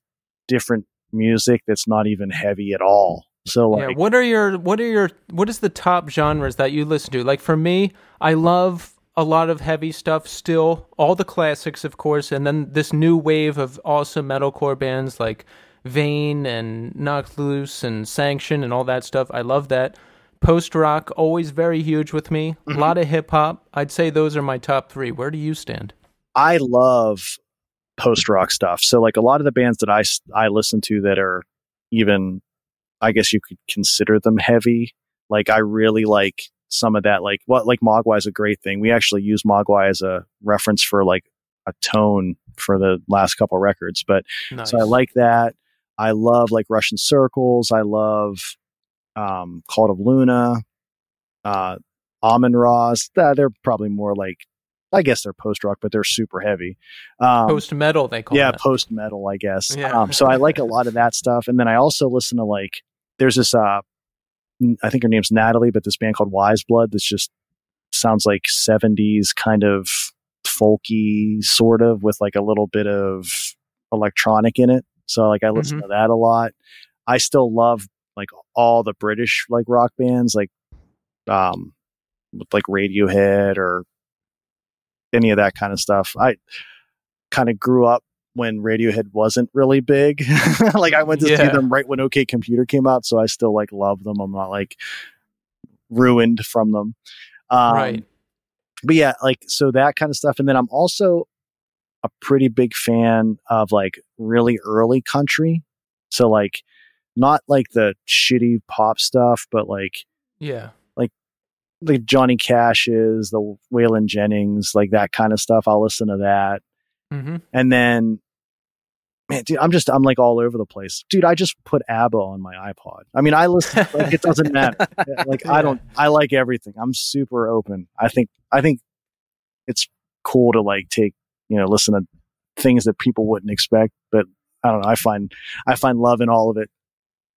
different music that's not even heavy at all so yeah. like What are your what are your what is the top genres that you listen to? Like for me, I love a lot of heavy stuff still, all the classics, of course, and then this new wave of awesome metalcore bands like Vein and Knocked Loose and Sanction and all that stuff. I love that. Post rock, always very huge with me. A mm-hmm. lot of hip hop. I'd say those are my top three. Where do you stand? I love post rock stuff. So like a lot of the bands that I I listen to that are even I guess you could consider them heavy. Like I really like some of that like what like Mogwai is a great thing. We actually use Mogwai as a reference for like a tone for the last couple records, but Nice. so I like that. I love like Russian Circles. I love um Cult of Luna, uh Amenra. Uh, they're probably more like I guess they're post rock, but they're super heavy. Um, post metal. They call it. yeah, post metal, I guess. Yeah. Um, so I like a lot of that stuff, and then I also listen to like there's this uh, I think her name's Natalie, but this band called Weyes Blood that's just sounds like 70s kind of folky sort of with like a little bit of electronic in it. So like I listen to that a lot. I still love like all the British like rock bands like um with like Radiohead or any of that kind of stuff. I kind of grew up when Radiohead wasn't really big. like I went to see them right when OK Computer came out, so I still like love them. I'm not like ruined from them. Um, right. but yeah, like so that kind of stuff. And then I'm also a pretty big fan of like really early country. So like not like the shitty pop stuff, but like Yeah. Like like Johnny Cash's, the Waylon Jennings, like that kind of stuff. I'll listen to that. Hmm And then man, dude, I'm just I'm like all over the place. Dude, I just put ABBA on my iPod. I mean, I listen like it doesn't matter. Like I don't I like everything. I'm super open. I think I think it's cool to like take, you know, listen to things that people wouldn't expect, but I don't know, I find I find love in all of it.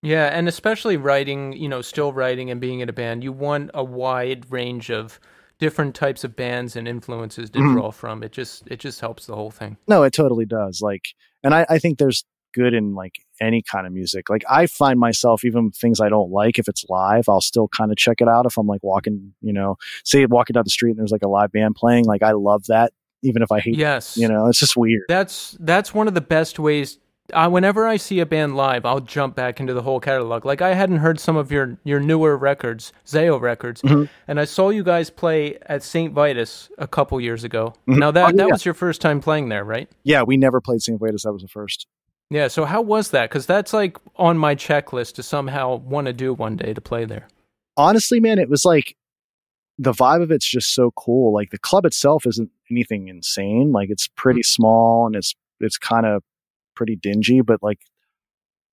Yeah, and especially writing, you know, still writing and being in a band, you want a wide range of different types of bands and influences to Mhm. draw from. It just it just helps the whole thing. No, it totally does. Like, and I, I think there's good in like any kind of music. Like, I find myself even things I don't like if it's live, I'll still kind of check it out if I'm like walking, you know, say walking down the street and there's like a live band playing. Like, I love that, even if I hate. Yes. You know, it's just weird. That's that's one of the best ways. Uh, whenever I see a band live, I'll jump back into the whole catalog. Like I hadn't heard some of your your newer records, Zao records, Mhm. and I saw you guys play at St. Vitus a couple years ago. Mhm. Now that Oh, that yeah. was your first time playing there, right? Yeah, we never played St. Vitus. That was the first. Yeah. So how was that? Because that's like on my checklist to somehow want to do one day to play there. honestly, man, it was like the vibe of it's just so cool. Like the club itself isn't anything insane. Like it's pretty small and it's it's kind of pretty dingy, but like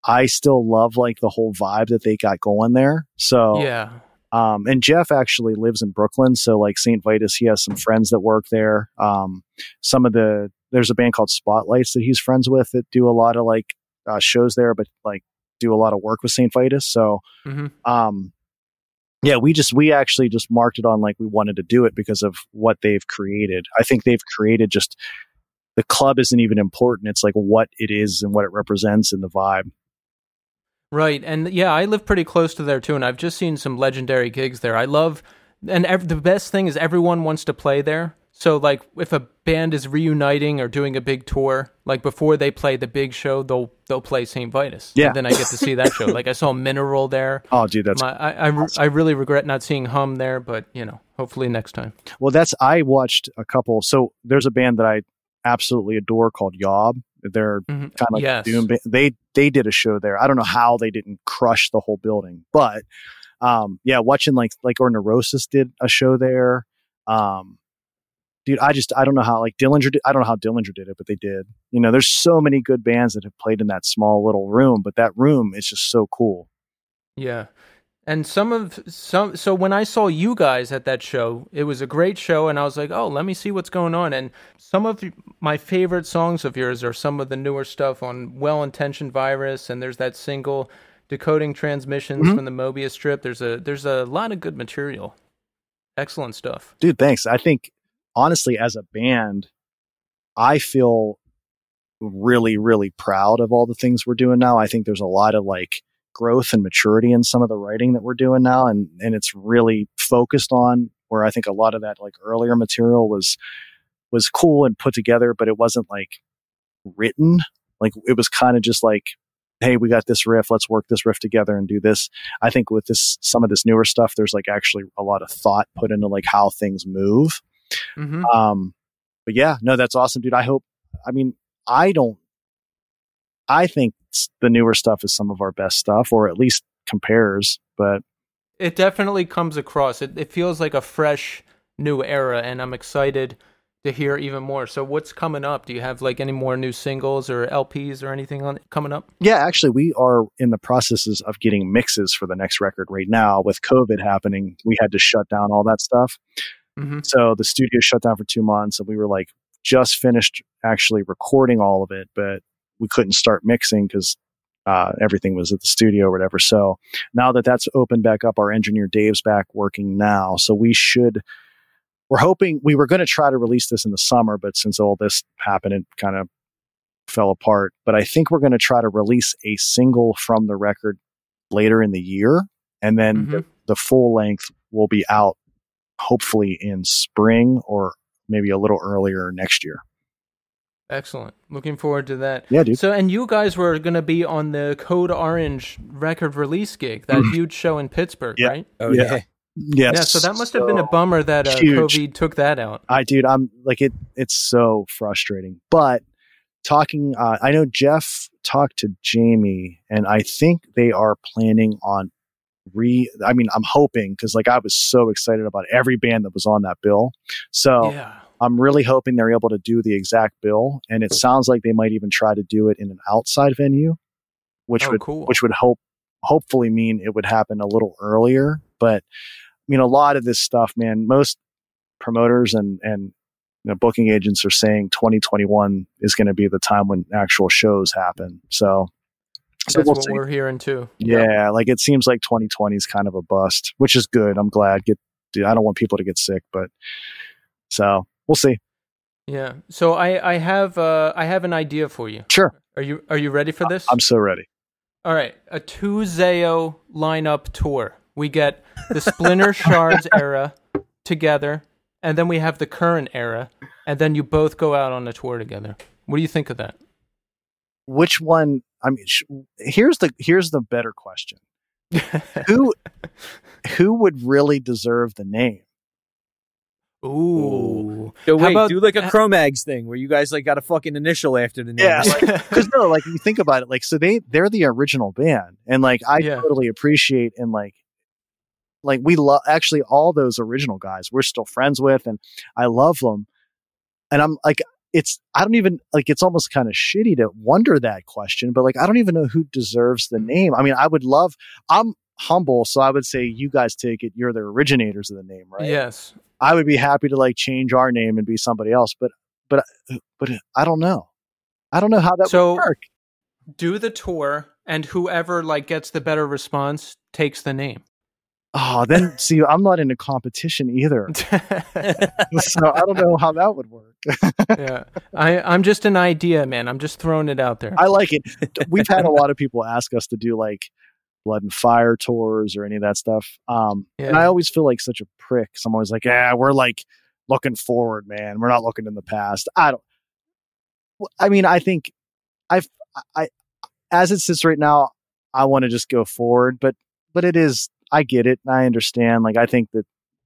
I still love like the whole vibe that they got going there. So Yeah. um and Jeff actually lives in Brooklyn, so like St. Vitus, he has some friends that work there. Um some of the there's a band called Spotlights that he's friends with that do a lot of like uh, shows there, but like do a lot of work with St. Vitus. So hmm um yeah we just we actually just marked it on like we wanted to do it because of what they've created i think they've created just the club isn't even important it's like what it is and what it represents and the vibe Right, and yeah, I live pretty close to there too, and I've just seen some legendary gigs there. I love, and ev- the best thing is everyone wants to play there. So, like, if a band is reuniting or doing a big tour, like before they play the big show, they'll they'll play St. Vitus. Yeah. and then I get to see that show. Like, I saw Mineral there. oh dude that's My, I I, re- I really regret not seeing Hum there, but you know, hopefully next time. well that's i watched a couple so there's a band that i absolutely adore called yob they're Mhm. kind of like Yes. doom they they did a show there i don't know how they didn't crush the whole building but um yeah watching like like or neurosis did a show there um dude i just i don't know how like dillinger did, i don't know how dillinger did it but they did you know there's so many good bands that have played in that small little room but that room is just so cool Yeah. And some of some so when I saw you guys at that show, it was a great show and I was like, "Oh, let me see what's going on." And some of my favorite songs of yours are some of the newer stuff on Well-Intentioned Virus and there's that single Decoding Transmissions Mhm. from the Mobius strip. There's a there's a lot of good material. Excellent stuff. dude thanks i think honestly as a band i feel really really proud of all the things we're doing now i think there's a lot of like growth and maturity in some of the writing that we're doing now and and it's really focused on where i think a lot of that like earlier material was was cool and put together but it wasn't like written like it was kind of just like hey we got this riff let's work this riff together and do this i think with this some of this newer stuff there's like actually a lot of thought put into like how things move hmm um, but yeah, no, that's awesome, dude. I hope. I mean, I don't. I think the newer stuff is some of our best stuff, or at least compares. But It definitely comes across. It it feels like a fresh new era and I'm excited to hear even more. So what's coming up? Do you have like any more new singles or LPs or anything on coming up? yeah, actually, we are in the processes of getting mixes for the next record right now. With COVID happening, we had to shut down all that stuff. hmm So the studio shut down for two months, and we were like just finished actually recording all of it, but we couldn't start mixing because uh, everything was at the studio or whatever. So now that that's opened back up, our engineer Dave's back working now. So we should. We're hoping we were going to try to release this in the summer, but since all this happened, it kind of fell apart. But I think we're going to try to release a single from the record later in the year, and then Mhm. the, the full length will be out hopefully in spring or maybe a little earlier next year. Excellent. Looking forward to that. Yeah, dude. So, and you guys were going to be on the Code Orange record release gig, that huge show in Pittsburgh, Yeah. right? Oh Yeah. yeah. Yes. Yeah. So that must have been a bummer that uh, huge. COVID took that out. I, dude, I'm like it. It's so frustrating. But talking, uh, I know Jeff talked to Jami, and I think they are planning on re. I mean, I'm hoping because like I was so excited about every band that was on that bill. So Yeah. I'm really hoping they're able to do the exact bill, and it sounds like they might even try to do it in an outside venue, which Oh, would cool. which would hope hopefully mean it would happen a little earlier. But I mean, a lot of this stuff, man, most promoters and and you know, booking agents are saying 2021 is going to be the time when actual shows happen. So So That's we'll what see. we're hearing too. Yeah, like it seems like 2020 is kind of a bust, which is good. I'm glad. Get, dude, I don't want people to get sick, but so we'll see. Yeah. So I I have uh I have an idea for you. Sure, Are you are you ready for this? I'm so ready. All right, a two Zao lineup tour. We get the Splinter Shards era together, and then we have the current era, and then you both go out on a tour together. What do you think of that? Which one? I mean, sh- here's the here's the better question. Who who would really deserve the name? Ooh. So How wait, about- do like a Cro-Mags thing where you guys like got a fucking initial after the name. Yeah, because no, like you think about it, like so they they're the original band, and like I Yeah. totally appreciate and like like we love actually all those original guys we're still friends with, and I love them, and I'm like it's I don't even like it's almost kind of shitty to wonder that question, but like I don't even know who deserves the name. I mean, I would love I'm humble, so I would say you guys take it. You're the originators of the name, right? Yes. I would be happy to like change our name and be somebody else, but but but I don't know. I don't know how that So- would work. Do the tour, and whoever like gets the better response takes the name. Oh, then see, I'm not in a competition either, so I don't know how that would work. yeah, I I'm just an idea, man. I'm just throwing it out there. I like it. We've had a lot of people ask us to do like blood and fire tours or any of that stuff. Um, and I always feel like such a prick. 'cause I'm always like, yeah, we're like looking forward, man. We're not looking in the past. I don't. I mean, I think I've I as it sits right now, I want to just go forward, but but it is. I get it. I understand. Like I think that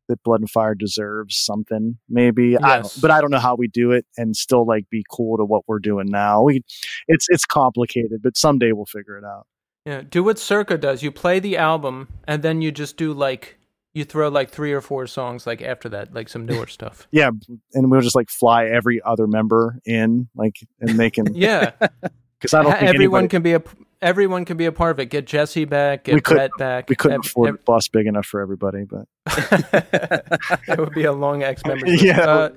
that blood and fire deserves something maybe I Yes. don't, but i don't know how we do it and still like be cool to what we're doing now we it's it's complicated but someday we'll figure it out Yeah, do what Circa does. You play the album, and then you just do like you throw like three or four songs like after that, like some newer stuff. yeah and we'll just like fly every other member in like and they can Yeah, because i don't think everyone anybody, can be a everyone can be a part of it. Get Jesse back, get We Brett back. we couldn't Ev- afford ev- a bus big enough for everybody but that would be a long X membership. Yeah. Uh,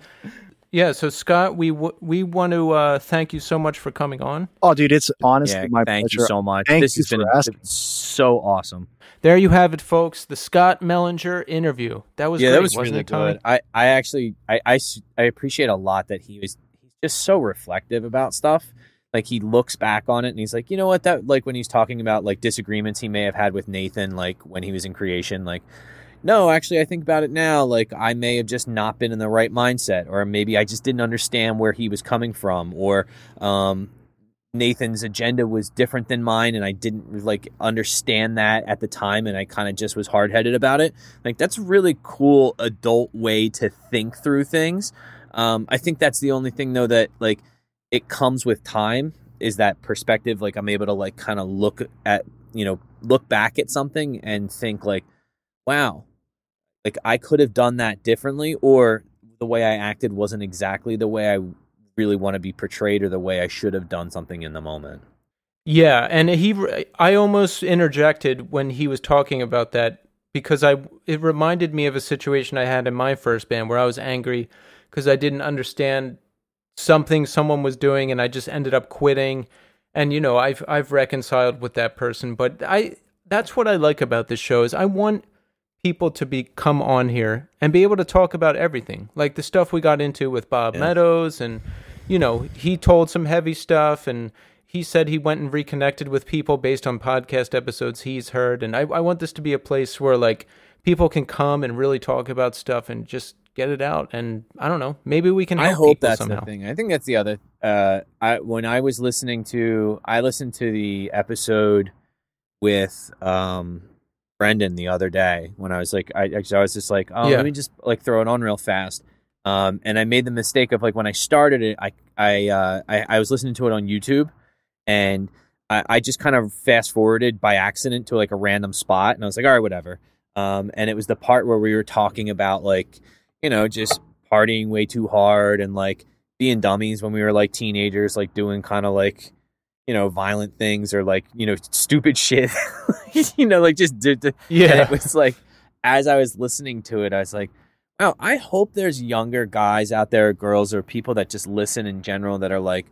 yeah. So Scott, we w- we want to uh, thank you so much for coming on. oh dude it's honestly yeah, my thank pleasure you so much. Thank this you has been a- asking. so awesome. There you have it, folks. The Scott Mellinger interview. That was yeah, great, that was wasn't really it, good. I, I actually, I, I, s- I appreciate a lot that he was he's just so reflective about stuff. Like he looks back on it and he's like, you know what, that like when he's talking about like disagreements he may have had with Nathan, like when he was in creation, like. No, actually, I think about it now. Like, I may have just not been in the right mindset, or maybe I just didn't understand where he was coming from, or um, Nathan's agenda was different than mine, and I didn't like understand that at the time, and I kind of just was hard headed about it. Like that's a really cool adult way to think through things. Um, I think that's the only thing though that like it comes with time is that perspective. Like I'm able to like kind of look at you know look back at something and think like, wow, like I could have done that differently, or the way I acted wasn't exactly the way I really want to be portrayed, or the way I should have done something in the moment. Yeah, and he I almost interjected when he was talking about that because I it reminded me of a situation I had in my first band where I was angry because I didn't understand something someone was doing and I just ended up quitting and you know I've I've reconciled with that person but I that's what I like about this show is I want people to be come on here and be able to talk about everything like the stuff we got into with Bob Yeah. Meadows and you know he told some heavy stuff and he said he went and reconnected with people based on podcast episodes he's heard and I, I want this to be a place where like people can come and really talk about stuff and just get it out and I don't know maybe we can help I hope that's somehow the thing. I think that's the other. Uh, I when I was listening to, I listened to the episode with um Brendan the other day when I was like, I, I was just like, oh, Yeah. let me just like throw it on real fast. Um, and I made the mistake of like when I started it, I I uh, I, I was listening to it on YouTube, and I, I just kind of fast forwarded by accident to like a random spot, and I was like, all right, whatever. Um, and it was the part where we were talking about like, you know, just partying way too hard and like being dummies when we were like teenagers, like doing kind of like, you know, violent things or like, you know, stupid shit, you know, like just did. And yeah it was like, as I was listening to it, I was like, wow, I hope there's younger guys out there, girls, or people that just listen in general that are like,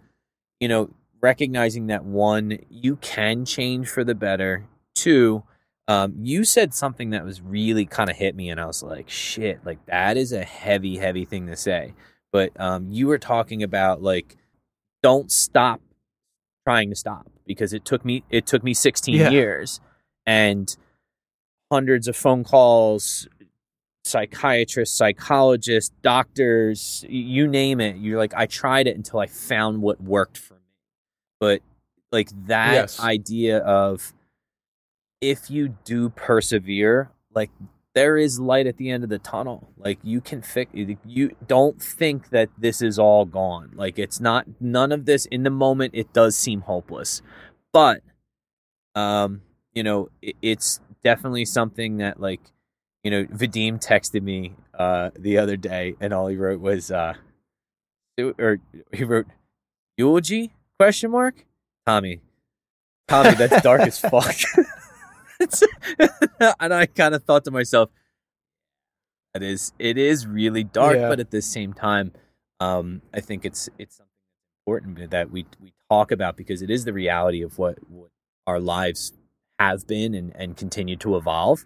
you know, recognizing that one, you can change for the better. Two, um, you said something that was really kind of hit me, and I was like, shit, like that is a heavy, heavy thing to say. But um, you were talking about like, don't stop trying to stop because it took me it took me 16 Yeah. years and hundreds of phone calls psychiatrists psychologists doctors you name it you're like i tried it until i found what worked for me but like that Yes. idea of if you do persevere like there is light at the end of the tunnel. Like you can fix you don't think that this is all gone. Like it's not none of this in the moment it does seem hopeless. But um you know it, it's definitely something that like you know vadim texted me uh the other day and all he wrote was uh or he wrote eulogy question mark? Tommy. Tommy that's dark as fuck and i kind of thought to myself it is it is really dark Yeah. but at the same time um i think it's it's something that's important that we we talk about because it is the reality of what what our lives have been and and continue to evolve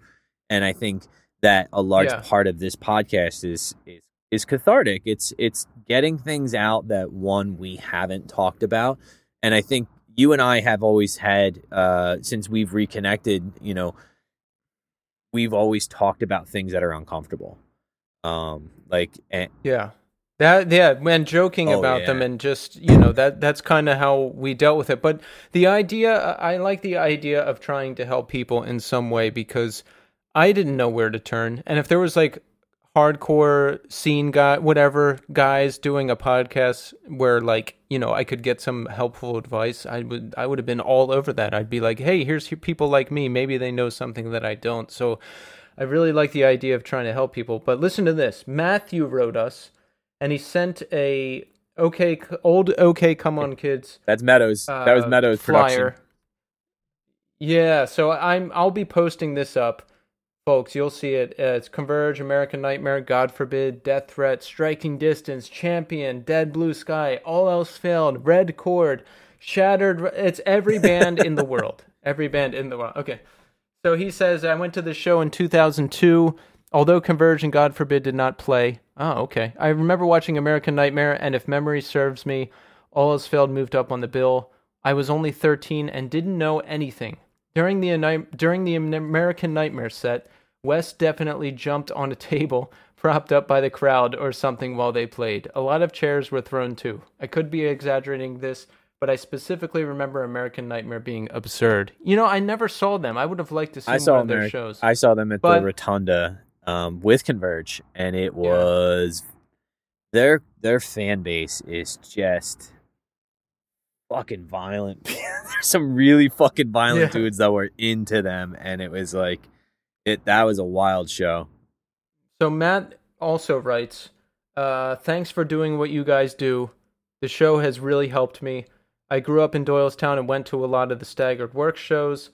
and i think that a large Yeah. part of this podcast is is is cathartic it's it's getting things out that one we haven't talked about and i think you and i have always had uh since we've reconnected you know we've always talked about things that are uncomfortable um like and, Yeah. That yeah, and joking Oh, about them and just you know that that's kind of how we dealt with it. But the idea, I like the idea of trying to help people in some way because I didn't know where to turn, and if there was like hardcore scene guy, whatever guys doing a podcast where like you know I could get some helpful advice, I would I would have been all over that. I'd be like, hey, here's people like me, maybe they know something that I don't. So I really like the idea of trying to help people. But listen to this. Matthew wrote us, and he sent a okay old okay come on kids that's meadows that was uh, meadows production Yeah, so I'm I'll be posting this up, folks. You'll see it. Uh, it's Converge, American Nightmare, God Forbid, Death Threat, Striking Distance, Champion, Dead Blue Sky, All Else Failed, Red Chord, Shattered. It's every band in the world. Every band in the world. Okay. So he says, I went to the show in 2002. Although Converge and God Forbid did not play. Oh, okay. I remember watching American Nightmare, and if memory serves me, All Else Failed moved up on the bill. I was only 13 and didn't know anything. During the during the American Nightmare set, Wes definitely jumped on a table propped up by the crowd or something while they played. A lot of chairs were thrown too. I could be exaggerating this, but I specifically remember American Nightmare being absurd. You know, I never saw them. I would have liked to see I saw one of their there- shows. I saw them at But- the Rotunda um, with Converge, and it was their their fan base is just fucking violent. There's some really fucking violent Yeah. dudes that were into them, and it was like it. That was a wild show. So Matt also writes, uh, "Thanks for doing what you guys do. The show has really helped me. I grew up in Doylestown and went to a lot of the staggered work shows.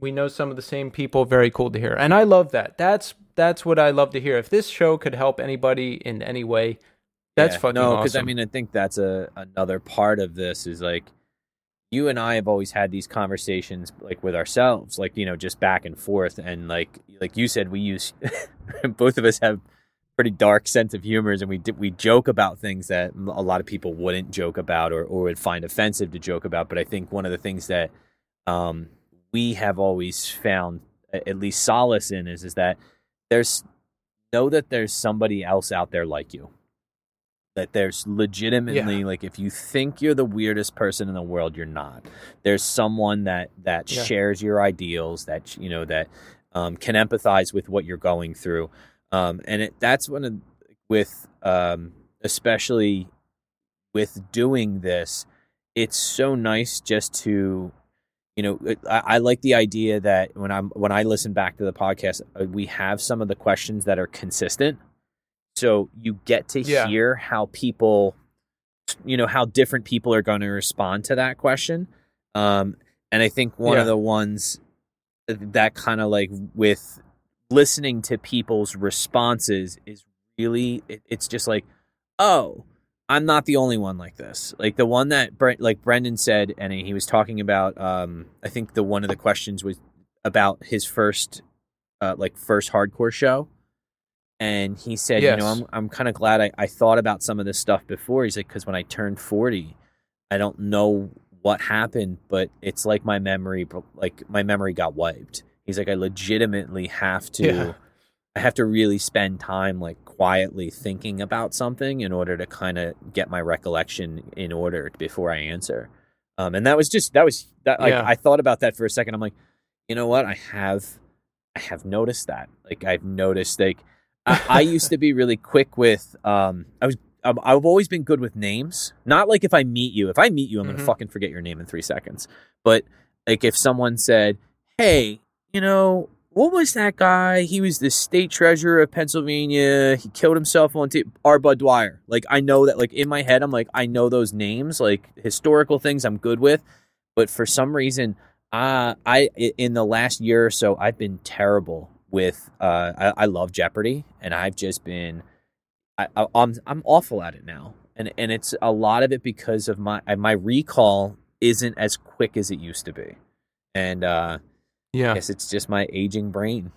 We know some of the same people. Very cool to hear, and I love that. That's that's what I love to hear. If this show could help anybody in any way, that's Yeah. fucking no, awesome. I mean, I think that's a another part of this is like you and I have always had these conversations like with ourselves, like you know, just back and forth, and like like you said, we use both of us have pretty dark sense of humors, and we we joke about things that a lot of people wouldn't joke about or or would find offensive to joke about. But I think one of the things that um, we have always found at least solace in is is that there's know that there's somebody else out there like you that there's legitimately like if you think you're the weirdest person in the world you're not. There's someone that that Yeah. shares your ideals that you know that um, can empathize with what you're going through. Um, and it, that's one of with um, especially with doing this it's so nice just to you know it- I, I like the idea that when i'm when i listen back to the podcast uh, we have some of the questions that are consistent so you get to Yeah. hear how people you know how different people are going to respond to that question um and i think one Yeah. of the ones that kind of like with listening to people's responses is really it, it's just like oh I'm not the only one like this. Like the one that Brent, like Brendan said, and he was talking about. Um, I think the one of the questions was about his first, uh, like first hardcore show, and he said, Yes. you know, I'm I'm kind of glad I, I thought about some of this stuff before. He's like, because when I turned 40, I don't know what happened, but it's like my memory, like my memory got wiped. He's like, I legitimately have to. Yeah. I have to really spend time like quietly thinking about something in order to kind of get my recollection in order before I answer. Um, and that was just that was that like Yeah. I thought about that for a second. I'm like, you know what? I have I have noticed that. Like I've noticed like I, I used to be really quick with um I was um, I've always been good with names. Not like if I meet you. If I meet you, I'm Mhm. gonna fucking forget your name in three seconds. But like if someone said, "Hey, you know, what was that guy? He was the state treasurer of Pennsylvania. He killed himself on tape. R. Bud Dwyer. Like I know that. Like in my head, I'm like I know those names. Like historical things, I'm good with. But for some reason, uh, I i- in the last year or so, I've been terrible with. Uh, I, I love Jeopardy, and I've just been. I, I, I'm I'm awful at it now, and and it's a lot of it because of my my recall isn't as quick as it used to be, and uh, I Yeah, guess it's just my aging brain.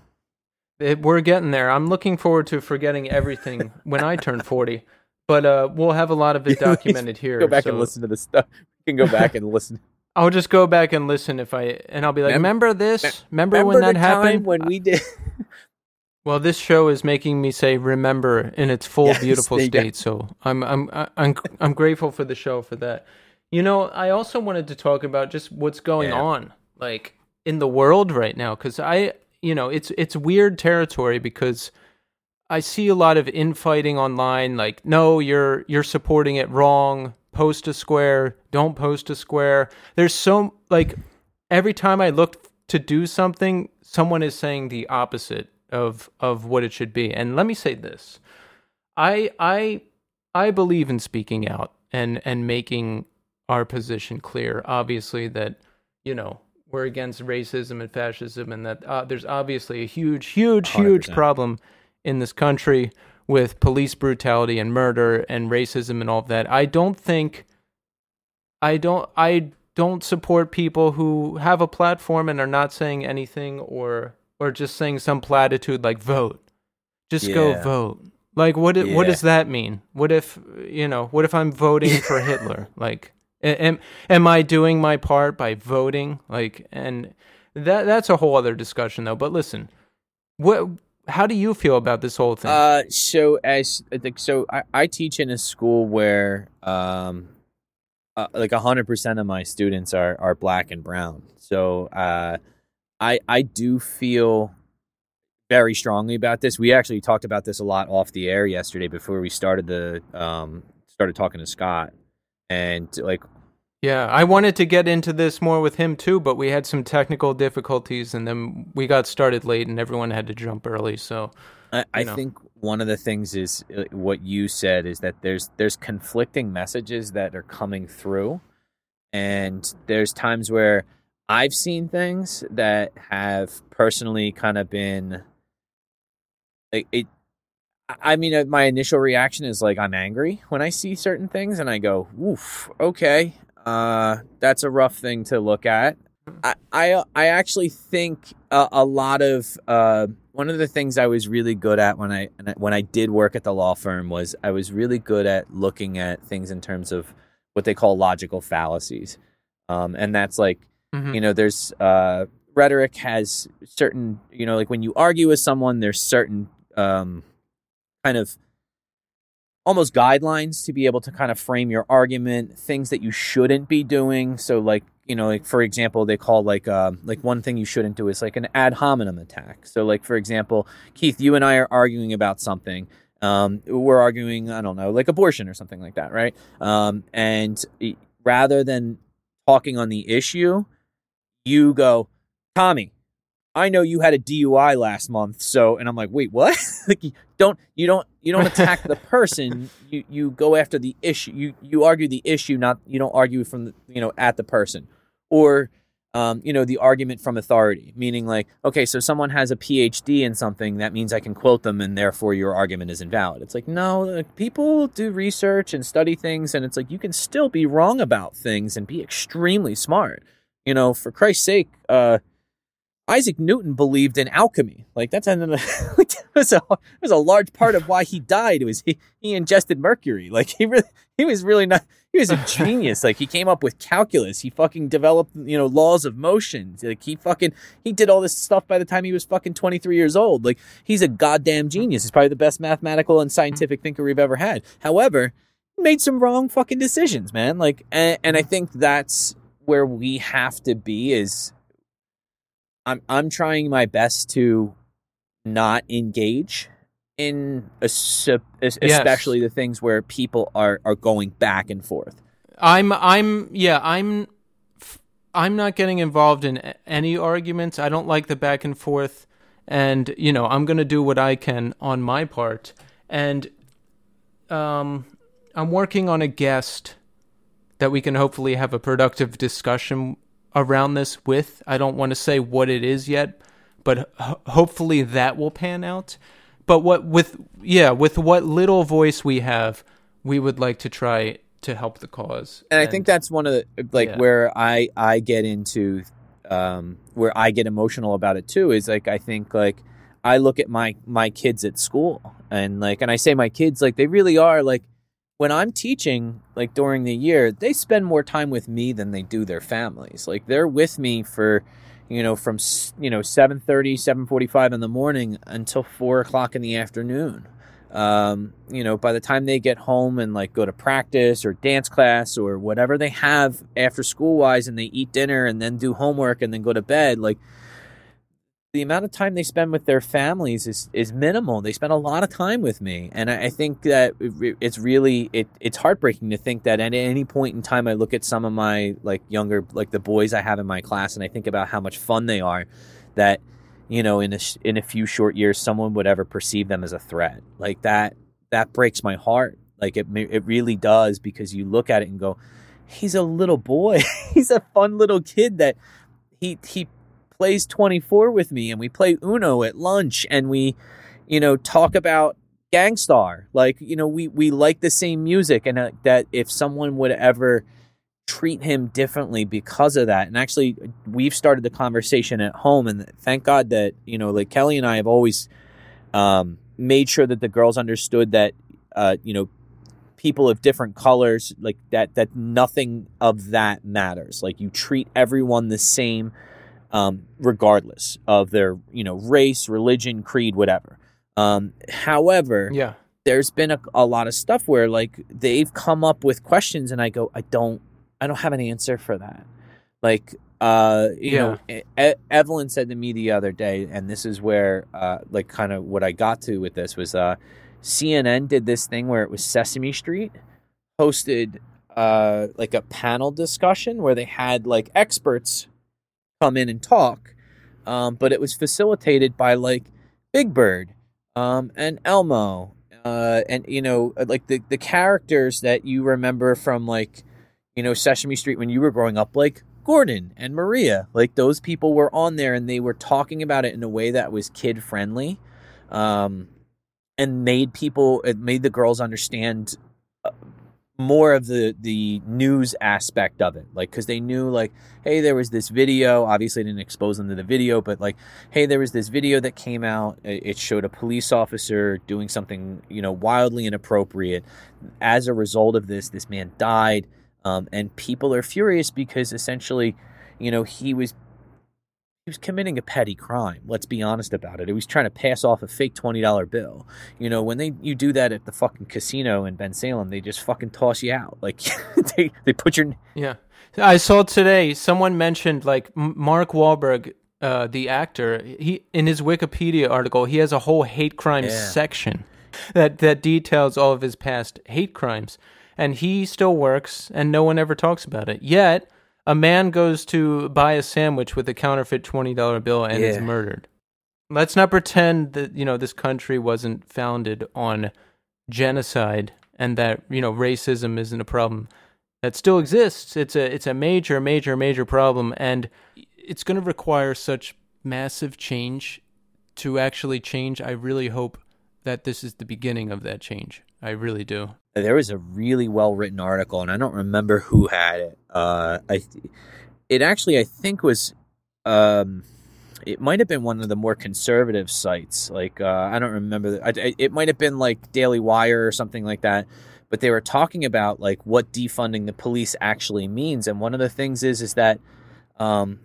it, we're getting there. I'm looking forward to forgetting everything when I turn 40. But uh, we'll have a lot of it documented here. Go back so and listen to the stuff. We can go back and listen. I'll just go back and listen if I and I'll be like, Mem- remember this? mem- Remember, when that the happened? when we did? Well, this show is making me say "remember" in its full, Yes, beautiful state. So I'm, I'm, I'm, I'm grateful for the show for that. You know, I also wanted to talk about just what's going Yeah. on, like in the world right now, because I, you know, it's it's weird territory because I see a lot of infighting online. Like, no, you're you're supporting it wrong. Post a square. Don't post a square. There's so like every time I look to do something, someone is saying the opposite of of what it should be. And let me say this. I I I believe in speaking out and and making our position clear. Obviously that, you know, we're against racism and fascism and that uh, there's obviously a huge huge huge 100%. problem in this country with police brutality and murder and racism and all of that. I don't think I don't I don't support people who have a platform and are not saying anything or or just saying some platitude like vote. Just go vote. Like what i- what does that mean? What if you know, what if I'm voting for Hitler? Like am am I doing my part by voting? Like and that that's a whole other discussion though. But listen, what how do you feel about this whole thing? Uh, so as I so, I, I teach in a school where um, uh, like hundred percent of my students are are black and brown. So uh, I I do feel very strongly about this. We actually talked about this a lot off the air yesterday before we started the um started talking to Scott and like Yeah, I wanted to get into this more with him too, but we had some technical difficulties and then we got started late and everyone had to jump early. So, I, I know. think one of the things is uh, what you said is that there's there's conflicting messages that are coming through, and there's times where I've seen things that have personally kind of been it. I I mean, uh, my initial reaction is like I'm angry when I see certain things, and I go, "Oof, okay, uh, that's a rough thing to look at." I I, I actually think a, a lot of uh, one of the things I was really good at when I when I did work at the law firm was I was really good at looking at things in terms of what they call logical fallacies, um, and that's like mhm. you know there's uh, rhetoric has certain you know like when you argue with someone there's certain um, kind of almost guidelines to be able to kind of frame your argument things that you shouldn't be doing. So like you know like for example they call like um like one thing you shouldn't do is like an ad hominem attack. So like for example keith you and i are arguing about something um we're arguing i don't know like abortion or something like that right? Um and rather than talking on the issue you go tommy I know you had a DUI last month, so and I'm like, wait, what? like you don't you don't you don't attack the person. You you go after the issue. You you argue the issue, not you don't argue from the you know at the person. Or um, you know, the argument from authority, meaning like, okay, so someone has a PhD in something, that means I can quote them, and therefore your argument is invalid. It's like, no, like, people do research and study things, and it's like you can still be wrong about things and be extremely smart. You know, for Christ's sake, uh, Isaac Newton believed in alchemy. Like that's an, it was a it was a large part of why he died. It was he, he ingested mercury. Like he really he was really not he was a genius. like he came up with calculus. He fucking developed you know laws of motion. Like he fucking he did all this stuff by the time he was fucking twenty three years old. Like he's a goddamn genius. He's probably the best mathematical and scientific thinker we've ever had. However, made some wrong fucking decisions, man. Like and, and I think that's where we have to be is I'm I'm trying my best to not engage in a, especially yes. the things where people are are going back and forth. I'm I'm yeah I'm I'm not getting involved in any arguments. I don't like the back and forth, and you know I'm gonna do what I can on my part, and um I'm working on a guest that we can hopefully have a productive discussion around this with. I don't want to say what it is yet, but ho- hopefully that will pan out. But what with yeah, with what little voice we have, we would like to try to help the cause. And, and I think that's one of the like yeah. where I I get into um where I get emotional about it too is like I think like I look at my my kids at school and like and I say my kids like they really are like when I'm teaching, like during the year, they spend more time with me than they do their families. Like they're with me for, you know, from you know seven thirty, seven forty-five in the morning until four o'clock in the afternoon. Um, you know, by the time they get home and like go to practice or dance class or whatever they have after school wise, and they eat dinner and then do homework and then go to bed, like the amount of time they spend with their families is, is minimal. They spend a lot of time with me, and I, I think that it's really it, it's heartbreaking to think that at any point in time I look at some of my like younger like the boys I have in my class, and I think about how much fun they are. That you know in a in a few short years someone would ever perceive them as a threat like that. That breaks my heart. Like it it really does because you look at it and go, he's a little boy. he's a fun little kid that he he plays 24 with me and we play Uno at lunch and we, you know, talk about Gang Starr. Like, you know, we, we like the same music and uh, that if someone would ever treat him differently because of that. And actually, we've started the conversation at home and thank God that, you know, like Kelly and I have always um, made sure that the girls understood that, uh, you know, people of different colors like that that nothing of that matters like you treat everyone the same um, regardless of their you know race, religion, creed, whatever. Um, however, yeah, there's been a, a lot of stuff where like they've come up with questions, and I go, I don't, I don't have an answer for that. Like, uh, you yeah. know, e- Evelyn said to me the other day, and this is where, uh, like, kind of what I got to with this was, uh, CNN did this thing where it was Sesame Street hosted uh, like a panel discussion where they had like experts come in and talk. Um, but it was facilitated by like Big Bird um, and Elmo, uh, and you know, uh, like the the characters that you remember from like you know Sesame Street when you were growing up, like Gordon and Maria. Like those people were on there and they were talking about it in a way that was kid friendly, um, and made people it made the girls understand uh, more of the the news aspect of it. Like because they knew like hey there was this video. Obviously I didn't expose them to the video but like hey there was this video that came out. It showed a police officer doing something you know wildly inappropriate. As a result of this this man died. Um, and people are furious because essentially you know he was he was committing a petty crime. Let's be honest about it. He was trying to pass off a fake twenty dollar bill. You know, when they you do that at the fucking casino in Bensalem, they just fucking toss you out. Like they they put your yeah. I saw today someone mentioned like Mark Wahlberg, uh, the actor. He in his Wikipedia article he has a whole hate crime yeah. section that that details all of his past hate crimes, and he still works, and no one ever talks about it yet a man goes to buy a sandwich with a counterfeit $20 bill and yeah. is murdered. Let's not pretend that, you know, this country wasn't founded on genocide and that, you know, racism isn't a problem. that still exists. It's a it's a major, major, major problem, and it's going to require such massive change to actually change. I really hope that this is the beginning of that change. I really do. There was a really well written article, and I don't remember who had it. Uh, I, it actually I think was, um, it might have been one of the more conservative sites. Like uh, I don't remember. I, it might have been like Daily Wire or something like that. But they were talking about like what defunding the police actually means, and one of the things is is that um,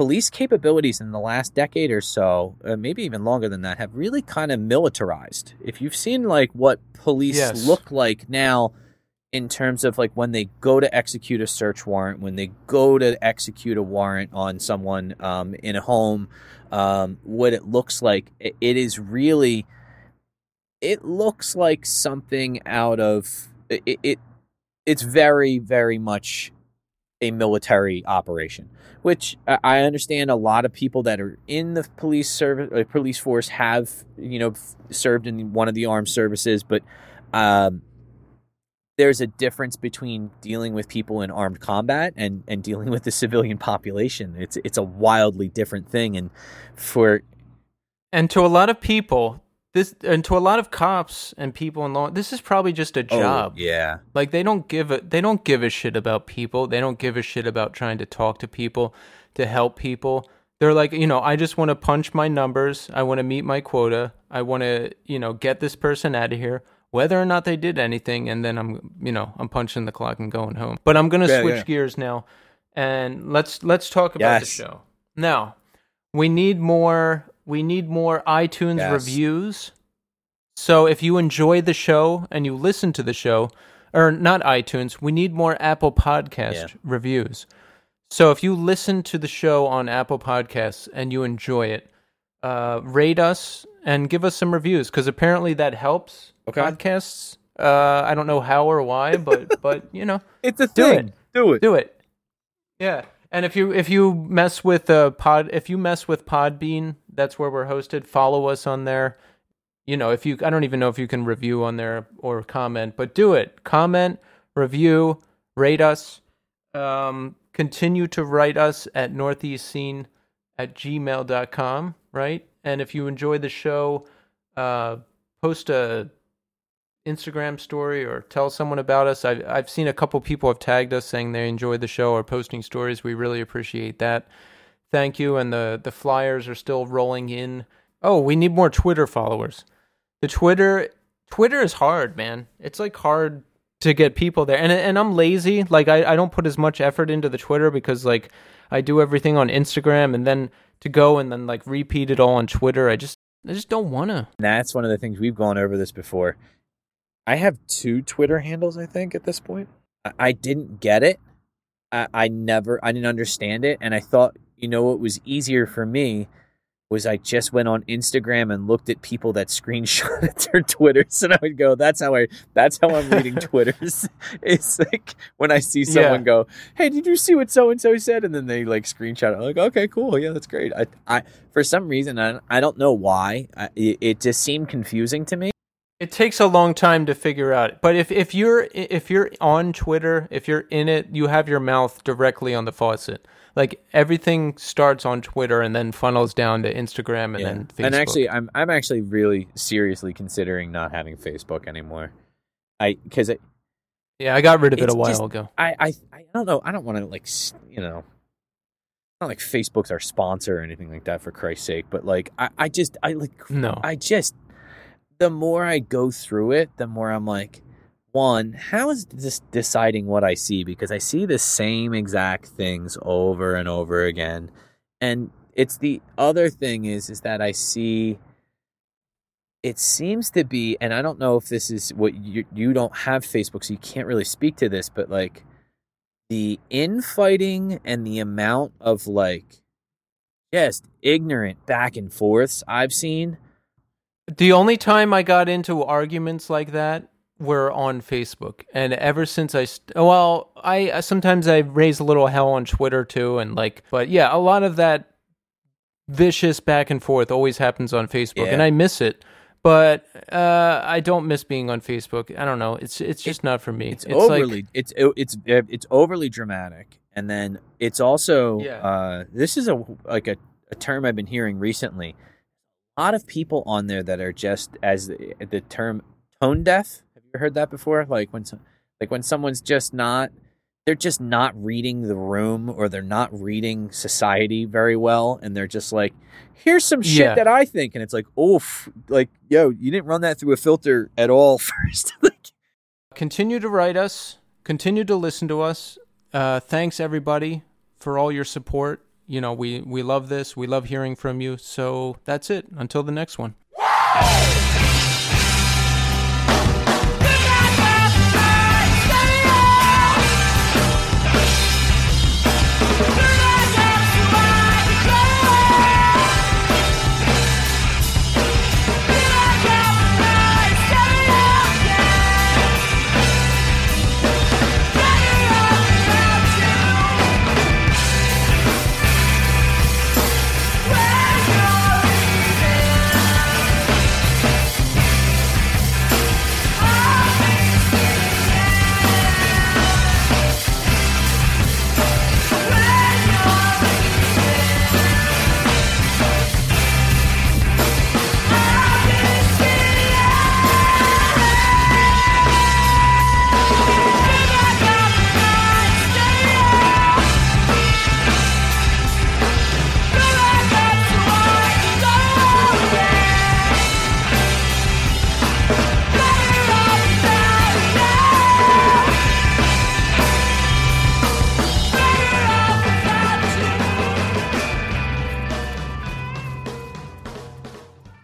police capabilities in the last decade or so, uh, maybe even longer than that, have really kind of militarized. If you've seen like what police Yes. look like now in terms of like when they go to execute a search warrant, when they go to execute a warrant on someone um, in a home, um, what it looks like, it, it is really, it looks like something out of it. it it's very, very much a military operation which I understand a lot of people that are in the police service, uh, police force have you know served in one of the armed services, but um, there's a difference between dealing with people in armed combat and and dealing with the civilian population. It's it's a wildly different thing, and for And to a lot of people, this and to a lot of cops and people in law, this is probably just a oh, job. Oh, yeah, Like they don't give a they don't give a shit about people. They don't give a shit about trying to talk to people, to help people. They're like, you know, I just want to punch my numbers. I want to meet my quota. I want to, you know, get this person out of here, whether or not they did anything, and then I'm, you know, I'm punching the clock and going home. But I'm gonna Yeah, switch yeah. gears now, and let's let's talk about the show. Now, we need more. We need more iTunes Yes. reviews. So if you enjoy the show and you listen to the show, or not iTunes, we need more Apple Podcast Yeah. reviews. So if you listen to the show on Apple Podcasts and you enjoy it, uh, rate us and give us some reviews because apparently that helps Okay. podcasts. Uh, I don't know how or why, but but you know, it's a Do thing. it. Do it. do it. Yeah. And if you if you mess with uh, pod if you mess with Podbean, that's where we're hosted. Follow us on there. You know, if you I don't even know if you can review on there or comment, but do it. Comment, review, rate us. Um, continue to write us at northeastscene at gmail.com, right? And if you enjoy the show, uh, post a Instagram story or tell someone about us. I've I've seen a couple people have tagged us saying they enjoyed the show or posting stories. We really appreciate that. Thank you. And the the flyers are still rolling in. Oh, we need more Twitter followers. The Twitter Twitter is hard, man. It's like hard to get people there. And and I'm lazy. Like I, I don't put as much effort into the Twitter because like I do everything on Instagram and then to go and then like repeat it all on Twitter. I just I just don't wanna. That's one of the things we've gone over this before. I have two Twitter handles, I think, at this point. I, I didn't get it. I, I never, I didn't understand it, and I thought, you know, what was easier for me was I just went on Instagram and looked at people that screenshotted their Twitters, and I would go, "That's how I, that's how I'm reading Twitters." it's like when I see someone Yeah. go, "Hey, did you see what so and so said?" and then they like screenshot it. I'm like, "Okay, cool, yeah, that's great." I, I, for some reason, I, I don't know why, I, it, it just seemed confusing to me. It takes a long time to figure out. But if, if you're if you're on Twitter, if you're in it, you have your mouth directly on the faucet. Like everything starts on Twitter and then funnels down to Instagram and then Facebook. And actually, I'm I'm actually really seriously considering not having Facebook anymore. I because I, yeah, I got rid of it a while just- ago. I I I don't know. I don't want to like you know. Not like Facebook's our sponsor or anything like that, for Christ's sake. But like, I, I just, I like, No. I just, the more I go through it, the more I'm like, one, how is this deciding what I see? Because I see the same exact things over and over again. And it's the other thing is, is that I see, it seems to be, and I don't know if this is what you, you don't have Facebook, so you can't really speak to this, but like the infighting and the amount of like just ignorant back and forths I've seen. The only time I got into arguments like that were on Facebook, and ever since I, st- well, I sometimes I raise a little hell on Twitter too, and like, but yeah, a lot of that vicious back and forth always happens on Facebook, Yeah. and I miss it. but uh, I don't miss being on Facebook. I don't know. It's it's just not for me. It's, like- overly it's it's it's overly dramatic, and then it's also Yeah. uh, this is a like a, a term I've been hearing recently. A lot of people on there that are just as the, the term tone deaf. Have you heard that before? Like when some, like when someone's just not they're just not reading the room or they're not reading society very well and they're just like here's some shit Yeah. that I think and it's like oof like yo you didn't run that through a filter at all first like continue to write us, continue to listen to us. Uh, thanks everybody for all your support. You know, we we love this. We love hearing from you. So that's it. Until the next one.